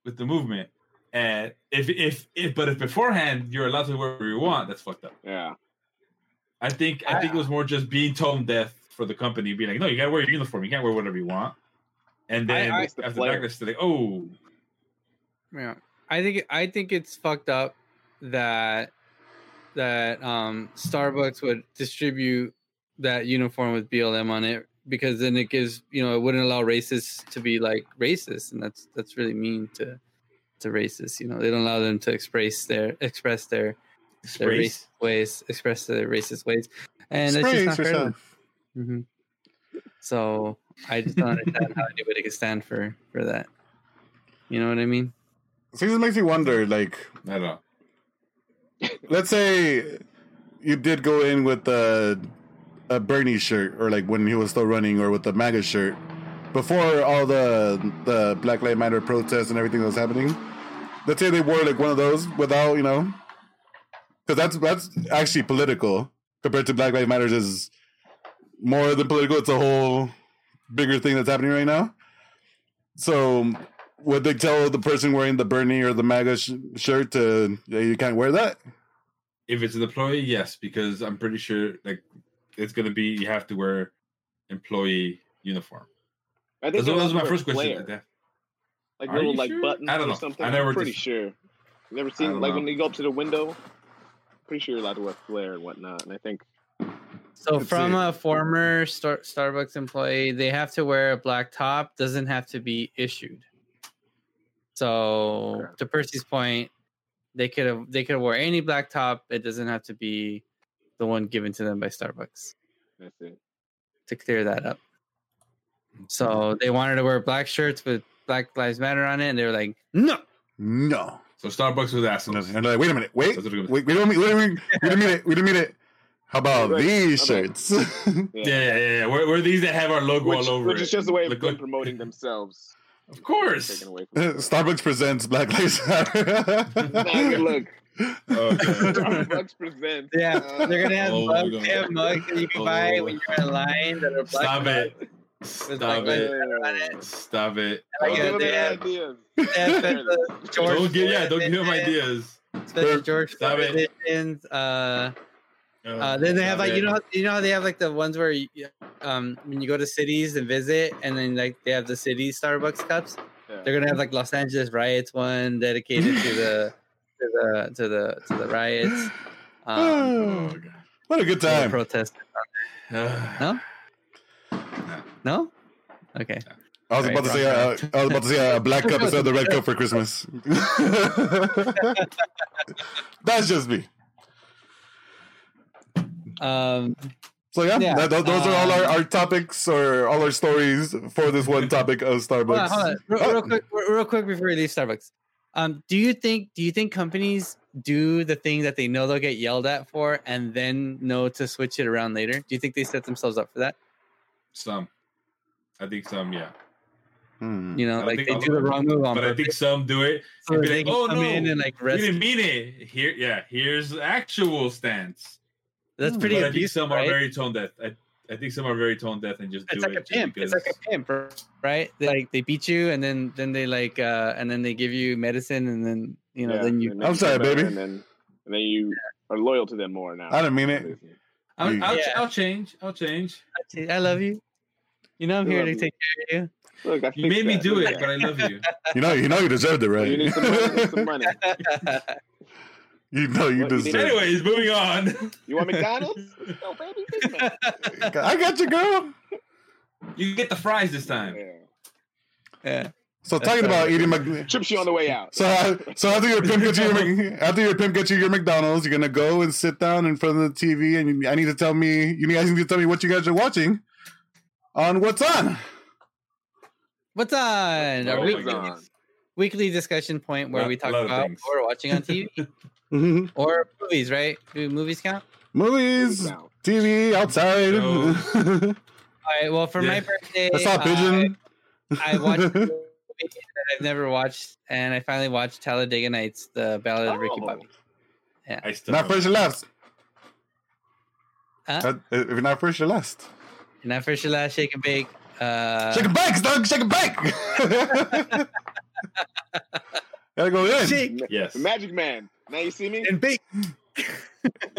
Speaker 3: with the movement. And if if if but if beforehand you're allowed to wear whatever you want, that's fucked up.
Speaker 2: Yeah.
Speaker 3: I think I think it was more just being tone deaf for the company, being like, no, you gotta wear your uniform, you can't wear whatever you want. And then
Speaker 4: I-
Speaker 2: It's the
Speaker 3: after
Speaker 2: flair.
Speaker 3: backlash, they're like, oh,
Speaker 4: Yeah, I think I think it's fucked up that that um Starbucks would distribute that uniform with BLM on it because then it gives you know it wouldn't allow racists to be like racist and that's that's really mean to to racists. You know they don't allow them to express their express their their
Speaker 3: Sprays.
Speaker 4: racist ways, express their racist ways, and it's just not fair. Mhm. So I just don't understand how anybody could stand for for that. You know what I mean?
Speaker 1: See, this makes me wonder. Like,
Speaker 3: I don't know.
Speaker 1: Let's say you did go in with a, a Bernie shirt, or like when he was still running, or with the MAGA shirt, before all the the Black Lives Matter protests and everything that was happening. Let's say they wore like one of those without, you know, because that's that's actually political compared to Black Lives Matters is more than political. It's a whole bigger thing that's happening right now. So would they tell the person wearing the Bernie or the MAGA sh- shirt to yeah, you can't wear that?
Speaker 3: If it's an employee, yes, because I'm pretty sure like it's gonna be you have to wear employee uniform.
Speaker 2: I
Speaker 3: That's,
Speaker 2: think
Speaker 3: that was my first
Speaker 2: wear
Speaker 3: question. Like
Speaker 2: like
Speaker 3: Are
Speaker 2: little like
Speaker 3: sure?
Speaker 2: buttons
Speaker 3: I don't know.
Speaker 2: or something.
Speaker 3: I never
Speaker 2: I'm pretty
Speaker 3: just-
Speaker 2: sure. You never seen like
Speaker 3: know.
Speaker 2: when you go up to the window. Pretty sure you're allowed to wear flair and whatnot. And I think
Speaker 4: So
Speaker 1: Let's
Speaker 4: from
Speaker 1: see.
Speaker 4: a former Star- Starbucks employee, they have to wear a black top. Doesn't have to be issued. So
Speaker 2: Okay.
Speaker 4: to Percy's point, they could have they could have wore any black top. It doesn't have to be the one given to them by Starbucks
Speaker 2: that's it.
Speaker 4: to clear that up. Mm-hmm. So they wanted to wear black shirts with Black Lives Matter on it, and they were like, "No,
Speaker 1: No.
Speaker 3: So Starbucks was asking.
Speaker 1: And they're like, wait a minute, wait,
Speaker 3: That's what it was.
Speaker 1: wait, we don't mean, we don't mean, we don't mean it, we don't mean it. How about
Speaker 2: Right.
Speaker 1: these
Speaker 2: Okay.
Speaker 1: shirts?
Speaker 2: Yeah.
Speaker 3: Yeah, yeah, yeah. yeah. Where, where these that have our logo
Speaker 2: Which,
Speaker 3: all over
Speaker 2: which is just a way of
Speaker 3: Look,
Speaker 2: them promoting themselves.
Speaker 3: Of course.
Speaker 2: Taken away from them.
Speaker 1: Starbucks presents Black Lives Matter.
Speaker 2: Nah, good look.
Speaker 3: Okay.
Speaker 2: Starbucks presents.
Speaker 4: yeah,
Speaker 2: uh,
Speaker 4: they're gonna have
Speaker 3: Oh my
Speaker 4: mugs.
Speaker 3: God.
Speaker 4: They have mugs that you can
Speaker 3: Oh
Speaker 4: buy
Speaker 3: my
Speaker 4: when you're in line that are black.
Speaker 3: Stop it. Stop
Speaker 4: Black
Speaker 3: it.
Speaker 4: Matter it.
Speaker 3: Stop it.
Speaker 4: Like,
Speaker 2: Don't give
Speaker 4: they have-
Speaker 2: ideas.
Speaker 4: They have special George
Speaker 3: Don't give, yeah, don't give him ideas.
Speaker 4: Special George
Speaker 3: Stop
Speaker 4: Floyd
Speaker 3: it.
Speaker 4: Uh,
Speaker 3: Oh,
Speaker 4: uh, then they have like you know how- you know how they have like the ones where you, um when you go to cities and visit and then like they have the city Starbucks cups.
Speaker 2: Yeah.
Speaker 4: They're gonna have like Los Angeles riots one dedicated to the to the to the to the riots. Um,
Speaker 3: Oh,
Speaker 1: what a good time.
Speaker 4: protest.
Speaker 3: Uh,
Speaker 4: No, no. Okay.
Speaker 1: I was
Speaker 4: Right,
Speaker 1: about to say, uh, I was about to say a black cup instead of the red cup for Christmas. That's just me.
Speaker 4: Um,
Speaker 1: So yeah,
Speaker 4: Yeah,
Speaker 1: that, those, those are all our,
Speaker 4: um,
Speaker 1: our topics or all our stories for this one topic of Starbucks.
Speaker 4: Hold on, hold on. Real,
Speaker 1: Oh.
Speaker 4: real quick, real real quick before we leave Starbucks. Um, do you think do you think companies do the thing that they know they'll get yelled at for and then know to switch it around later? Do you think they set themselves up for that?
Speaker 3: some. I think some, yeah.
Speaker 1: Hmm.
Speaker 4: You know,
Speaker 3: don't
Speaker 4: like
Speaker 3: think
Speaker 4: they
Speaker 3: all
Speaker 4: do the wrong move on
Speaker 3: But I think some do it.
Speaker 4: so they
Speaker 3: like, oh
Speaker 4: come
Speaker 3: no,
Speaker 4: in and like
Speaker 3: we didn't mean it. Here, yeah. Here's actual stance.
Speaker 4: That's pretty
Speaker 3: but I think some
Speaker 4: right?
Speaker 3: are very tone deaf. I, I think some are very tone deaf and just
Speaker 4: it's
Speaker 3: do
Speaker 4: like
Speaker 3: it
Speaker 4: a pimp.
Speaker 3: because.
Speaker 4: It's like a pimp, right? They, like they beat you, and then then they like uh and then they give you medicine, and then you know
Speaker 2: Yeah,
Speaker 4: then you.
Speaker 2: then
Speaker 1: I'm sorry, baby.
Speaker 2: And then, and then you are loyal to them more now.
Speaker 1: I didn't mean it.
Speaker 3: I'll, I'll,
Speaker 4: Yeah.
Speaker 3: I'll change. I'll change.
Speaker 4: I love you. You know I'm
Speaker 2: I
Speaker 4: here to
Speaker 2: you.
Speaker 4: take care of
Speaker 2: Look, I
Speaker 3: You
Speaker 2: fixed
Speaker 3: made me do it, but I love you.
Speaker 1: You know, you know, you deserved it,
Speaker 2: that.
Speaker 1: right?
Speaker 2: You need some money. You need some money.
Speaker 4: you.
Speaker 1: You know, you
Speaker 2: What, you
Speaker 1: deserve. it.
Speaker 3: Anyways, moving on.
Speaker 2: You want McDonald's? no, baby,
Speaker 1: I got you, girl.
Speaker 3: You get the fries this time.
Speaker 2: Yeah.
Speaker 4: yeah.
Speaker 1: So
Speaker 4: That's
Speaker 1: talking about eating Mc-
Speaker 2: Trips you on the way out.
Speaker 1: So, uh, so after your pimp gets you your, after your pimp gets you your McDonald's, you're gonna go and sit down in front of the TV, and you, I need to tell me, you guys need to tell me what you guys are watching on what's on.
Speaker 4: What's on?
Speaker 3: Oh
Speaker 4: A weekly,
Speaker 3: goodness.
Speaker 4: weekly discussion point where
Speaker 3: Lot-
Speaker 4: we talk about
Speaker 3: things.
Speaker 4: what we're watching on TV
Speaker 1: Mhm.
Speaker 4: or movies, right? Do movies count?
Speaker 1: Movies,
Speaker 2: Now.
Speaker 1: TV, outside.
Speaker 4: All right. Well, for my birthday,
Speaker 1: I saw a pigeon.
Speaker 4: I, I watched a movie that I've never watched, and I finally watched Talladega Nights: The Ballad of Ricky
Speaker 2: Oh.
Speaker 4: Bobby.
Speaker 3: I still
Speaker 1: Not first and last. Uh, if you're not first, you're last.
Speaker 4: And that first your last shake and bake. Uh,
Speaker 1: Shake and bake, Doug. Shake and bake. Gotta go in.
Speaker 4: shake
Speaker 3: Yes.
Speaker 2: Magic Man. Now you see me.
Speaker 4: and bake.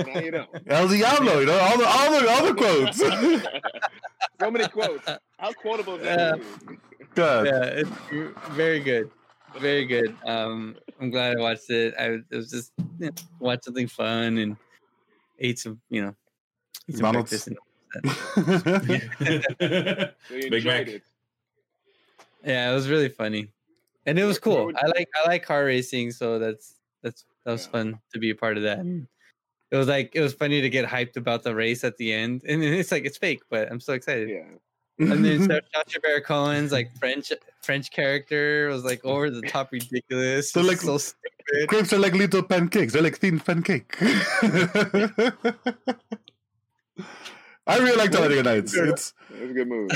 Speaker 2: Now you know.
Speaker 1: El Diablo, you know all the all the all the quotes.
Speaker 2: so many quotes. How quotable is that? movie?
Speaker 1: God.
Speaker 4: Yeah, it's very good, very good. Um, I'm glad I watched it. I was- it was just you know, watch something fun and ate some, you know, ate some
Speaker 1: McDonald's.
Speaker 4: breakfast. And,
Speaker 2: So
Speaker 3: Big Mac.
Speaker 2: it.
Speaker 4: yeah, it was really funny, and it was
Speaker 2: Where- where
Speaker 4: cool. I like I like car racing, so that's that's that was
Speaker 2: Yeah.
Speaker 4: fun to be a part of that. And it was like it was funny to get hyped about the race at the end, and it's like it's fake, but I'm so excited.
Speaker 2: Yeah.
Speaker 4: And then Sacha Baron Cohen's like French French character was like over the top ridiculous.
Speaker 1: So,
Speaker 4: It's
Speaker 1: like-
Speaker 4: so stupid.
Speaker 1: Crêpes are like little pancakes. They're like thin pancake. I really like Talladega Nights. It's.
Speaker 2: It was a good movie.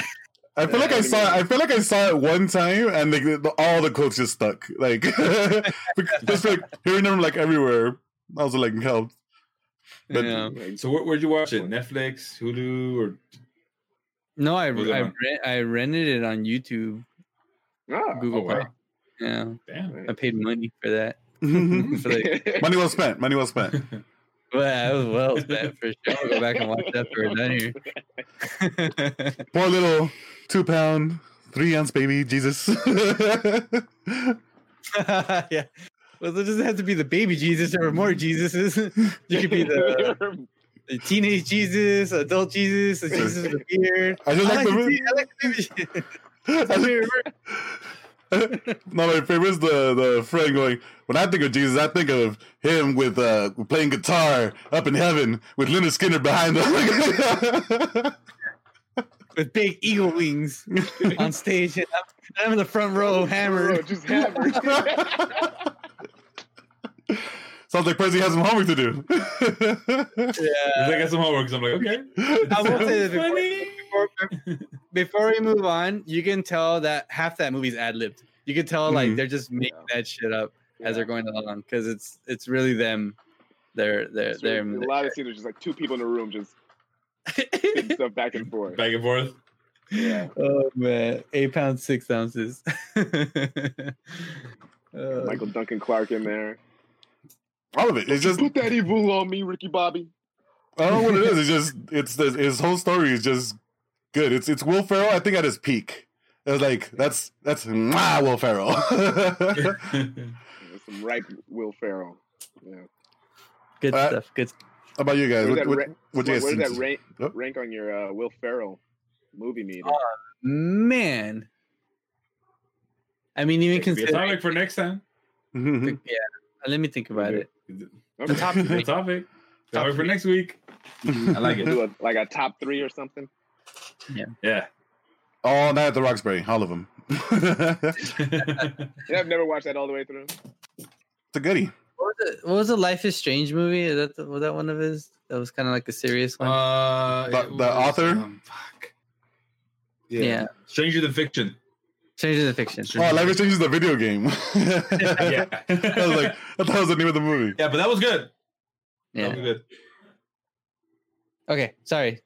Speaker 1: I feel like I saw. I feel like I saw it one time, and like the, all the quotes just stuck. Like just like hearing them like everywhere. I was like helped. But-
Speaker 4: yeah.
Speaker 3: So where, where'd you watch it? Netflix, Hulu, or
Speaker 4: No, I I,
Speaker 3: on-
Speaker 4: rent, I rented it on YouTube,
Speaker 2: ah,
Speaker 4: Google
Speaker 3: oh, wow.
Speaker 4: Play. Yeah,
Speaker 3: damn?
Speaker 4: I paid money for that.
Speaker 1: Money
Speaker 4: For like,
Speaker 1: well spent. Money well spent.
Speaker 4: well, I was well spent for sure. I'll go back and watch that for we're done here.
Speaker 1: Poor little two pound, three ounce baby Jesus.
Speaker 4: yeah. Well, it doesn't have to be the baby Jesus or more Jesuses. You could be the, the teenage Jesus, adult Jesus, the Jesus with the beard.
Speaker 1: I just
Speaker 4: I
Speaker 1: like
Speaker 4: like,
Speaker 1: the
Speaker 4: the, I like the baby Jesus.
Speaker 1: No, my favorite is the the friend going. When I think of Jesus, I think of him with uh playing guitar up in heaven with Lynyrd Skynyrd behind him.
Speaker 4: with big eagle wings on stage. And I'm, I'm in the front row, hammered.
Speaker 2: Just hammered.
Speaker 1: Sounds like Percy has some homework to do.
Speaker 4: Yeah.
Speaker 3: I got some homework. 'cause I'm like, okay.
Speaker 4: I will say this
Speaker 3: Sounds
Speaker 4: before, before, before we move on, you can tell that half that movie's ad libbed. You can tell like
Speaker 1: Mhm.
Speaker 4: they're just making
Speaker 2: Yeah.
Speaker 4: that shit up as they're going along because it's it's really them. They're they're
Speaker 2: It's
Speaker 4: they're.
Speaker 2: really- a lot of scenes are just like two people in a room just stuff back and forth.
Speaker 3: Back and forth.
Speaker 2: Yeah.
Speaker 4: oh man, eight pounds six ounces. Uh,
Speaker 2: Michael Duncan Clark in there.
Speaker 1: All of it. It's just
Speaker 2: Put that evil on me, Ricky Bobby.
Speaker 1: I don't know what it is. It's just it's the, his whole story is just good. It's it's Will Ferrell. I think at his peak. It's like that's that's mwah, Will Ferrell.
Speaker 2: There's some ripe Will Ferrell. Yeah.
Speaker 4: good
Speaker 1: Uh,
Speaker 4: stuff. Good.
Speaker 1: How about you guys?
Speaker 2: Where's
Speaker 1: What,
Speaker 2: that,
Speaker 1: what,
Speaker 2: ra-
Speaker 1: what you
Speaker 2: where
Speaker 1: guys
Speaker 2: does that rank,
Speaker 1: Yep.
Speaker 2: rank on your uh, Will Ferrell movie meter?
Speaker 4: Man. I mean, even
Speaker 3: It could be a
Speaker 4: considering,
Speaker 3: topic for next time.
Speaker 1: Mhm.
Speaker 4: yeah. Let me think about it.
Speaker 2: Okay.
Speaker 4: top
Speaker 3: The
Speaker 4: three.
Speaker 3: topic.
Speaker 4: Top
Speaker 3: Topic for next week. I like it.
Speaker 2: Do a, like a top three or something.
Speaker 3: Yeah.
Speaker 1: All night at the Roxbury, all of them.
Speaker 2: Yeah, I've never watched that all the way through.
Speaker 1: It's a goodie.
Speaker 4: What was, it, what was the Life is Strange movie? Is that the, was that one of his? That was kind of like a serious one.
Speaker 3: Uh,
Speaker 1: The-
Speaker 3: it
Speaker 1: the author?
Speaker 3: um, fuck.
Speaker 4: Yeah.
Speaker 3: Stranger Than Fiction.
Speaker 4: Stranger Than Fiction.
Speaker 1: Oh, Life is Strange is the video game.
Speaker 3: Yeah.
Speaker 1: I was like, I thought it was the name of the movie.
Speaker 3: Yeah, but that was good. That
Speaker 4: Yeah.
Speaker 3: was good.
Speaker 4: Okay. Sorry.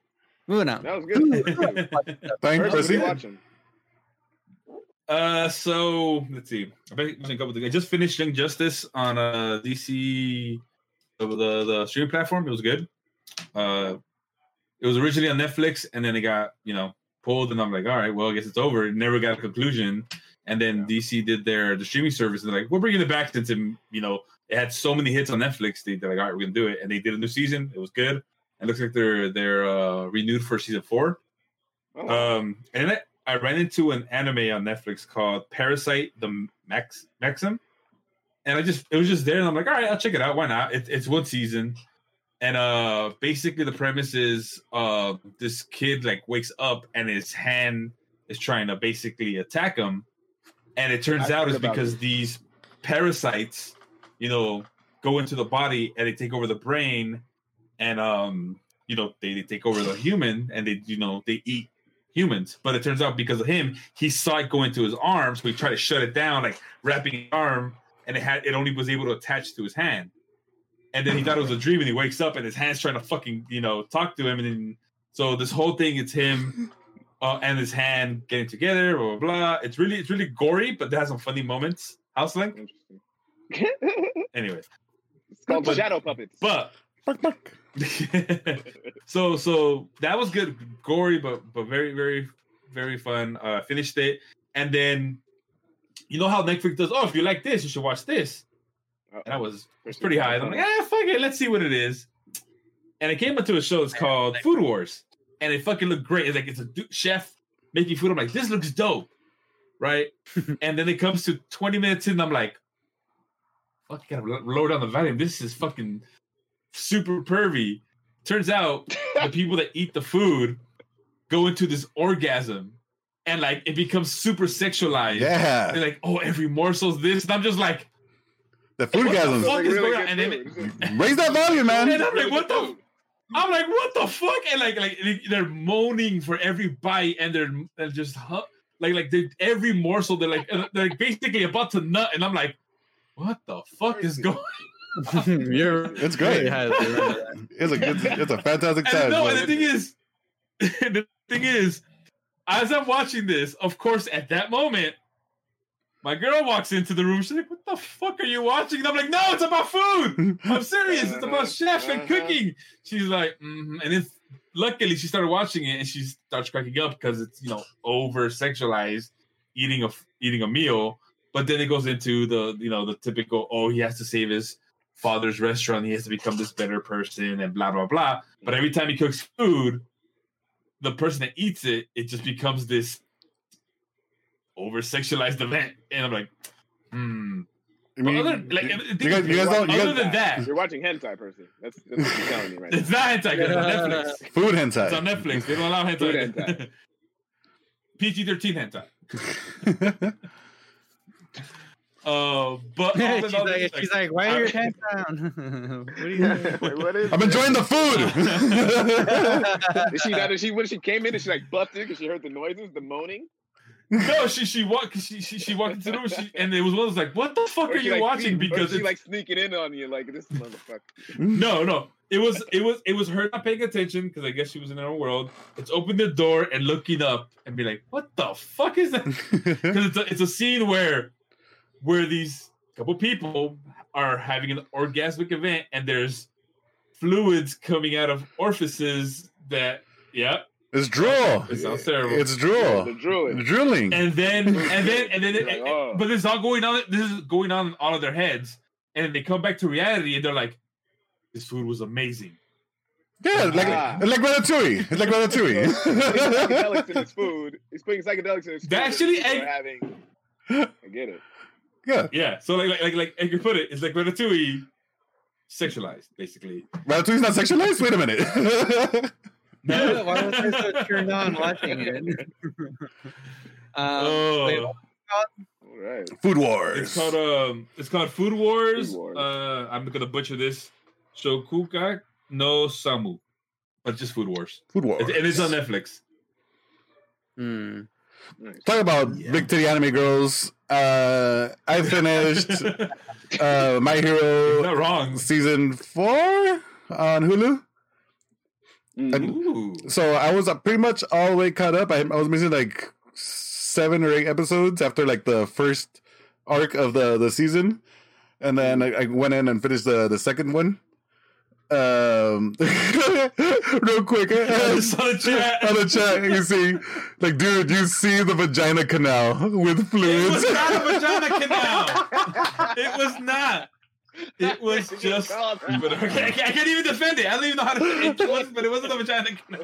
Speaker 4: Moving on.
Speaker 2: That was good.
Speaker 1: Thanks,
Speaker 2: First, what are
Speaker 1: Percy.
Speaker 2: watching?
Speaker 3: Uh, so let's see. I've been watching a couple things. I just finished Young Justice on uh DC, the the, the streaming platform. It was good. Uh, it was originally on Netflix, and then it got you know pulled, and I'm like, all right, well, I guess it's over. It never got a conclusion, and then DC did their the streaming service, and they're like, we're bringing it back since it, you know it had so many hits on Netflix. They, they're like, all right, we're gonna do it, and they did a new season. It was good. It looks like they're they're uh, renewed for season four.
Speaker 2: Oh,
Speaker 3: Um, and I, I ran into an anime on Netflix called Parasyte the Max Maxim, and I just it was just there, and I'm like, all right, I'll check it out. Why not? It, it's one season, and uh, basically the premise is uh, this kid like wakes up and his hand is trying to basically attack him, and it turns
Speaker 2: I
Speaker 3: out it's because
Speaker 2: this.
Speaker 3: these parasites, you know, go into the body and they take over the brain, and um, you know, they, they take over the human and they you know they eat humans. But it turns out because of him, he saw it go into his arm, so he tried to shut it down, like wrapping his arm, and it had it only was able to attach to his hand. and then he thought it was a dream, and he wakes up, and his hands trying to fucking you know talk to him, and then so this whole thing, it's him uh, and his hand getting together, blah, blah blah. It's really it's really gory, but it has some funny moments. House Link. Anyway,
Speaker 2: it's called
Speaker 3: But-
Speaker 2: Shadow Puppets.
Speaker 3: but
Speaker 1: Buck, buck.
Speaker 3: so so that was good, gory, but but very very very fun. Uh, finished it, and then you know how Netflix does. Oh, if you like this, you should watch this. And I was was pretty high. And I'm like, ah, fuck it, let's see what it is. And it came into a show. It's called Food Wars, and it fucking looked great. It's like it's a du- chef making food. I'm like, this looks dope, right? and then it comes to 20 minutes in, I'm like, fuck, you gotta lower down the volume. This is fucking super pervy. Turns out the people that eat the food go into this orgasm, and like it becomes super sexualized.
Speaker 1: Yeah.
Speaker 3: They're like, oh, every morsel's this, and I'm just like.
Speaker 1: The food
Speaker 3: What the
Speaker 1: gasms.
Speaker 3: fuck?
Speaker 2: Like
Speaker 3: is
Speaker 2: really
Speaker 3: going on? And then.
Speaker 1: Raise that volume, man.
Speaker 3: And I'm like, what the? I'm like, what the fuck? And like, like they- they're moaning for every bite, and they're, they're just hu- like, like every morsel, they're like, they're like basically about to nut, and I'm like, what the fuck is going?
Speaker 4: You're
Speaker 1: It's great.
Speaker 4: really high, remember.
Speaker 1: It's a it's, it's a fantastic
Speaker 3: And
Speaker 1: time.
Speaker 3: no, and the thing is, the thing is, as I'm watching this, of course, at that moment, my girl walks into the room. She's like, "What the fuck are you watching?" And I'm like, "No, it's about food. I'm serious. It's about chef and
Speaker 2: Uh-huh.
Speaker 3: cooking." She's like, mm and then luckily she started watching it and she starts cracking up because it's you know over sexualized eating a eating a meal. But then it goes into the you know the typical oh he has to save his father's restaurant. He has to become this better person and blah blah blah. But every time he cooks food, the person that eats it, it just becomes this over sexualized event. And I'm like, hmm.
Speaker 1: I mean,
Speaker 3: other, like,
Speaker 1: you,
Speaker 3: the
Speaker 1: guys, you guys don't. You
Speaker 3: other
Speaker 1: guys,
Speaker 3: than that,
Speaker 2: You're watching hentai, person. That's, that's what you're telling me right now.
Speaker 3: it's not hentai. 'cause It's on Netflix.
Speaker 1: food hentai.
Speaker 3: It's on. Netflix. They don't allow hentai.
Speaker 2: Food hentai.
Speaker 3: PG thirteen hentai. Uh, but all in
Speaker 4: she's,
Speaker 3: all,
Speaker 4: like, she's like, why are your pants down? what are you doing?
Speaker 2: What is
Speaker 1: I'm
Speaker 2: it?
Speaker 1: enjoying the food.
Speaker 2: She not? Did she when she came in? and she like buffed it because she heard the noises, the moaning?
Speaker 3: no, she she walked she she, she walked into the room she, and it was one of those like, what the fuck
Speaker 2: Or
Speaker 3: are you
Speaker 2: like,
Speaker 3: watching?
Speaker 2: sneak-
Speaker 3: Because
Speaker 2: she
Speaker 3: it's,
Speaker 2: like sneaking in on you, like this motherfucker.
Speaker 3: no, no, it was it was it was her not paying attention because I guess she was in her own world. It's open the door and looking up and be like, what the fuck is that? because it's a, it's a scene where where these couple people are having an orgasmic event and there's fluids coming out of orifices that yeah
Speaker 1: it's drool.
Speaker 3: it sounds terrible
Speaker 1: It's drool.
Speaker 2: The
Speaker 1: drool.
Speaker 2: druid.
Speaker 1: Drooling.
Speaker 3: and then and then and then
Speaker 2: You're like, oh.
Speaker 3: but this is all going on this is going on in all of their heads and they come back to reality and they're like this food was amazing
Speaker 1: Yeah, like
Speaker 2: Ah.
Speaker 1: like Ratatouille. It's like
Speaker 2: psychedelics in
Speaker 1: Ratatouille.
Speaker 2: his food. He's putting psychedelics in his food.
Speaker 3: They actually
Speaker 2: People
Speaker 3: egg-
Speaker 2: having. I get it.
Speaker 1: Yeah,
Speaker 3: yeah so like like like, like I could put it it's like Ratatouille sexualized basically
Speaker 1: Ratatouille's not sexualized. Wait a minute.
Speaker 3: no
Speaker 4: Why was I so turned on watching it? um, wait,
Speaker 3: oh.
Speaker 2: All right.
Speaker 1: Food wars.
Speaker 3: It's called um it's called Food Wars.
Speaker 2: Food Wars.
Speaker 3: Uh I'm gonna butcher this. Shokuka no Samu. But just Food Wars.
Speaker 1: Food wars.
Speaker 3: It- and it's on Netflix.
Speaker 4: hmm.
Speaker 2: Nice.
Speaker 1: Talk about
Speaker 3: Yeah.
Speaker 1: big titty anime girls. Uh, I finished uh, My Hero
Speaker 3: not wrong.
Speaker 1: season four on Hulu.
Speaker 2: Mhm.
Speaker 3: Ooh.
Speaker 1: So I was uh, pretty much all the way caught up. I, I was missing like seven or eight episodes after like the first arc of the the season, and then I, I went in and finished the the second one. Um, real quick,
Speaker 3: It's on the chat.
Speaker 1: on the chat, you see, like, dude, you see the vagina canal with fluids It
Speaker 3: was not a vagina canal. It was not. It was just. But okay, I can't even defend it. I don't even know how to say it. it was, but it wasn't a vagina canal.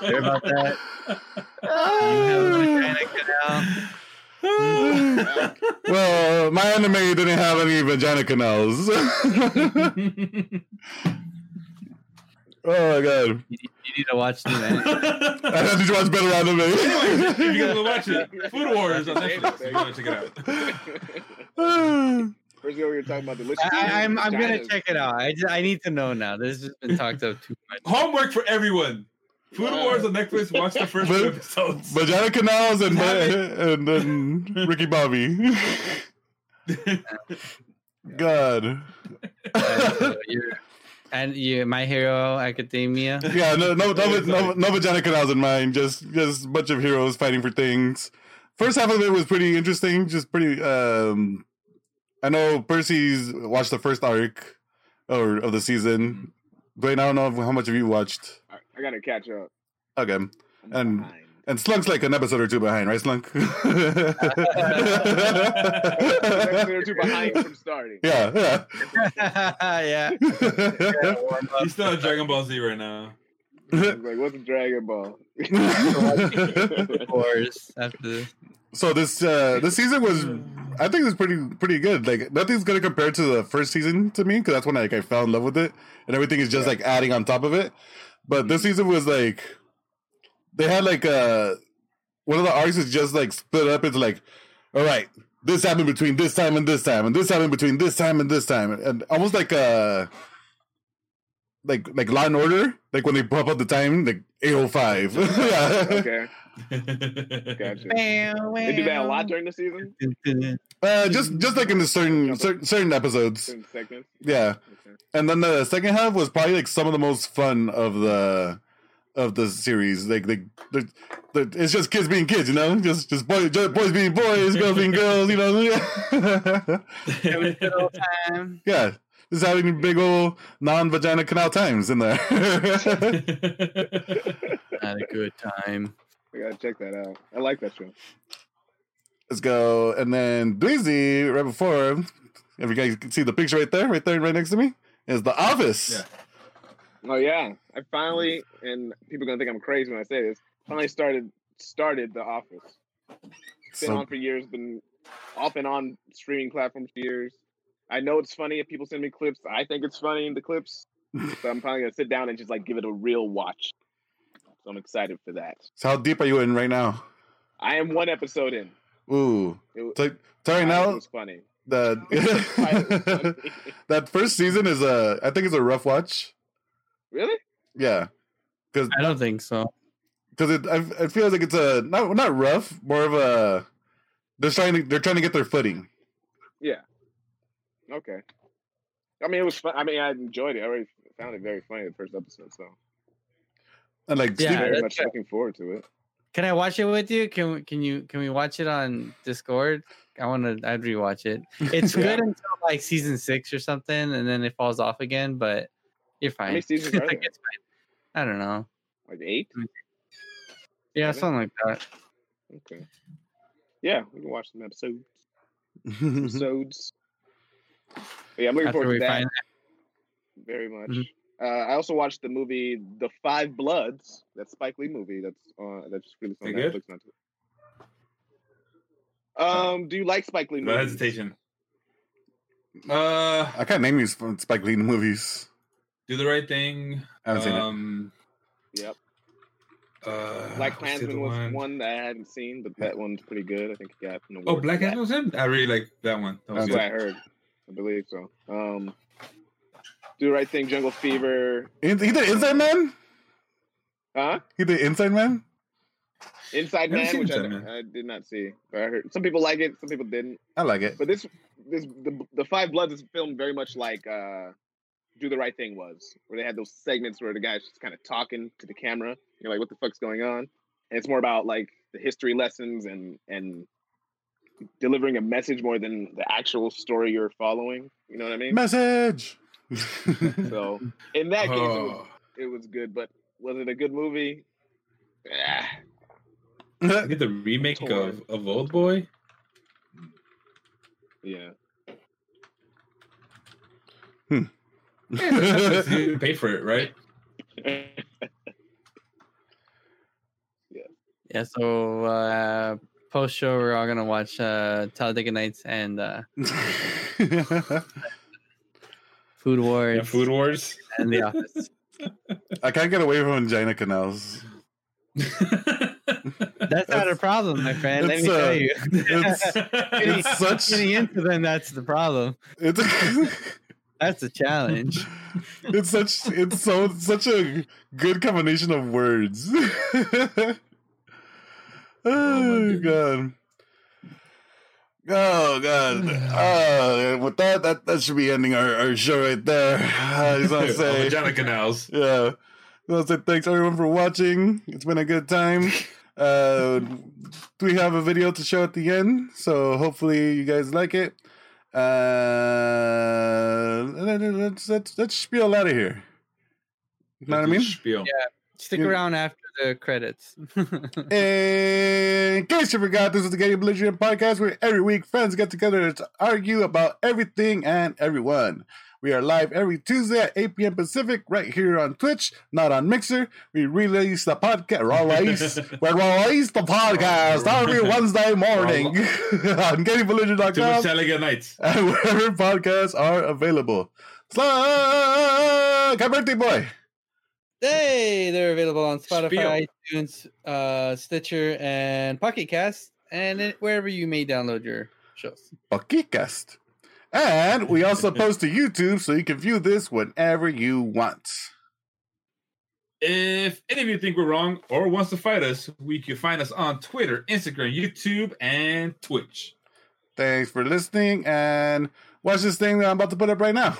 Speaker 4: Sorry about that. You have a vagina canal.
Speaker 1: well, my anime didn't have any vagina canals. oh my god!
Speaker 4: You need, you need to watch new anime.
Speaker 1: I have to watch better anime.
Speaker 3: Anyways, if you guys want to watch it, Food Wars on Netflix. You gotta check it out.
Speaker 2: First we were talking about delicious.
Speaker 4: I, I'm I'm gonna check it out. I, just, I need to know now. This has been talked of too much.
Speaker 3: Homework for everyone. Food
Speaker 2: Yeah.
Speaker 3: Wars on Netflix. Watch the first
Speaker 1: But-
Speaker 3: two episodes.
Speaker 1: vagina canals and
Speaker 3: Have
Speaker 1: and then Ricky Bobby. God.
Speaker 4: So and you, My Hero Academia.
Speaker 1: yeah, no, no, no, no, no vagina canals in mind. Just, just a bunch of heroes fighting for things. First half of it was pretty interesting. Just pretty. um I know Percy's watched the first arc or of the season. Dwayne, I don't know how much of you watched.
Speaker 2: I, I gotta catch up.
Speaker 1: Okay,
Speaker 2: I'm
Speaker 1: And-
Speaker 2: behind.
Speaker 1: and Slunk's like an episode or two behind, right, Slunk?
Speaker 2: They're too behind from starting.
Speaker 1: yeah,
Speaker 4: yeah.
Speaker 1: yeah.
Speaker 3: He's still at Dragon Ball Z right now.
Speaker 2: Like, what's a Dragon Ball?
Speaker 4: Of course. After this.
Speaker 1: so this uh this season was I think it was pretty pretty good. Like nothing's gonna compare to the first season to me because that's when like I fell in love with it, and everything is just
Speaker 2: Yeah.
Speaker 1: like adding on top of it. But this season was like they had like uh one of the arcs is just like split up into like, all right, this happened between this time and this time, and this happened between this time and this time, and almost like uh like like Law and Order, like when they pop up the time, like eight oh five. Yeah.
Speaker 2: okay, gotcha. They do that a lot during the season.
Speaker 1: Uh, just just like in the certain certain, certain episodes,
Speaker 2: Certain
Speaker 1: yeah.
Speaker 2: Okay.
Speaker 1: And then the second half was probably like some of the most fun of the of the series. Like they, they, they it's just kids being kids, you know, just just boys just boys being boys, girls being girls, you know.
Speaker 4: It was good old time.
Speaker 1: yeah, just having big old non vagina canal times in there.
Speaker 4: Had a good time.
Speaker 2: We gotta check that out. I like that show.
Speaker 1: Let's go, and then Dweezy right before. If you guys can see the picture right there, right there, right next to me, is the Office.
Speaker 3: Yeah.
Speaker 2: Oh yeah, I finally, and people are gonna think I'm crazy when I say this. Finally started started The Office. It's been
Speaker 1: So-
Speaker 2: on for years. Been off and on streaming platforms for years. I know it's funny if people send me clips. I think it's funny in the clips, so I'm probably gonna sit down and just like give it a real watch. So I'm excited for that.
Speaker 1: So how deep are you in right now?
Speaker 2: I am one episode in.
Speaker 1: Ooh,
Speaker 2: It, was-
Speaker 1: so, so right
Speaker 2: it
Speaker 1: now
Speaker 2: was funny.
Speaker 1: The
Speaker 2: It was funny.
Speaker 1: that first season is a I think it's a rough watch.
Speaker 2: really?
Speaker 1: Yeah, because
Speaker 4: I don't think so.
Speaker 1: because it I, it feels like it's a not not rough, more of a they're trying to they're trying to get their footing. Yeah.
Speaker 2: Okay. I mean, it was fun. I mean, I enjoyed it. I already found it very funny the first episode, so
Speaker 1: And like
Speaker 4: Yeah,
Speaker 1: Steve-
Speaker 2: very much looking forward to it.
Speaker 4: Can I watch it with you? Can we- can you can we watch it on Discord? I want to. I'd rewatch it. It's
Speaker 2: Yeah.
Speaker 4: good until like season six or something, and then it falls off again. But you're
Speaker 2: How
Speaker 4: fine.
Speaker 2: many seasons are
Speaker 4: Like,
Speaker 2: there?
Speaker 4: it's fine. I don't know.
Speaker 2: Like eight?
Speaker 4: Yeah,
Speaker 2: Seven?
Speaker 4: something like that.
Speaker 2: Okay. Yeah, we can watch some episodes. Episodes. But yeah, I'm looking
Speaker 4: After
Speaker 2: forward to that
Speaker 4: find
Speaker 2: very much.
Speaker 4: Mhm.
Speaker 2: Uh, I also watched the movie The Five Bloods. That Spike Lee movie. That's uh, that's released on
Speaker 3: Is it
Speaker 2: Netflix. Not too- Um, do you like Spike Lee
Speaker 3: No hesitation. Uh,
Speaker 1: I can't name these from Spike Lee movies.
Speaker 3: do the right thing.
Speaker 1: I haven't seen it.
Speaker 3: um,
Speaker 2: Yep.
Speaker 3: Uh,
Speaker 2: Black
Speaker 3: what's the
Speaker 2: Klansman was
Speaker 3: one?
Speaker 2: one that I hadn't seen, but that one's pretty good. I think it got an award.
Speaker 3: Oh, Black
Speaker 2: that.
Speaker 3: Klansman was him. I really like that one. That was
Speaker 2: That's
Speaker 1: Okay.
Speaker 2: what I heard. I believe so. Um, do the right thing, Jungle Fever.
Speaker 1: In- He did Inside Man.
Speaker 2: Huh?
Speaker 1: He did Inside Man.
Speaker 2: Inside Man,
Speaker 3: seen
Speaker 2: which I,
Speaker 3: Man.
Speaker 2: I did not see. But I heard some people like it, some people didn't.
Speaker 1: I like it.
Speaker 2: But this, this, the, the Five Bloods is filmed very much like uh, Do the Right Thing was, where they had those segments where the guy's just kind of talking to the camera. You're like, what the fuck's going on? And it's more about like the history lessons and and delivering a message more than the actual story you're following. You know what I mean?
Speaker 1: Message.
Speaker 2: So in that case, it was,
Speaker 3: Oh,
Speaker 2: it was good. But was it a good movie? Ah,
Speaker 3: I get the remake of, of Old Boy.
Speaker 2: yeah.
Speaker 3: Yeah, you pay for it, right?
Speaker 4: Yeah. So uh, post show, we're all gonna watch uh, Talladega Nights and uh, Food Wars
Speaker 3: Yeah, Food Wars.
Speaker 4: and The Office.
Speaker 1: I can't get away from vagina canals.
Speaker 4: That's not a problem, my friend. Let me
Speaker 1: uh,
Speaker 4: tell you.
Speaker 1: It's it's such
Speaker 4: Getting into them, that's the problem.
Speaker 1: it's
Speaker 4: That's a challenge.
Speaker 1: it's such it's so such a good combination of words. oh,
Speaker 3: my
Speaker 1: god. Oh god! Uh, with that, that that should be ending our, our show right there. I just want to say,
Speaker 3: vagina canals.
Speaker 1: yeah, I want to say thanks everyone for watching. It's been a good time. Uh, we have a video to show at the end, so hopefully you guys like it. Uh, let's let's let's spiel out of here. You know what I mean?
Speaker 3: Spiel. Yeah.
Speaker 4: Stick
Speaker 1: You-
Speaker 4: around after the credits.
Speaker 1: In case you forgot, this is the Getting Belligerent podcast where every week friends get together to argue about everything and everyone. We are live every Tuesday at 8 p.m. Pacific right here on Twitch, not on Mixer. We release the podcast, release, we release the podcast every Wednesday morning on
Speaker 3: Too much
Speaker 1: GettingBelligerent.com
Speaker 3: Talladega Nights.
Speaker 1: and wherever podcasts are available. Slug! Happy birthday, boy!
Speaker 4: hey, they're available on
Speaker 3: Spiel.
Speaker 4: Spotify, iTunes, uh, Stitcher, and Pocket Cast, and wherever you may download your shows.
Speaker 1: Podcast. And we also post to YouTube so you can view this whenever you want.
Speaker 3: If any of you think we're wrong or wants to fight us, we can find us on Twitter, Instagram, YouTube, and Twitch.
Speaker 1: Thanks for listening and watch this thing that I'm about to put up right now.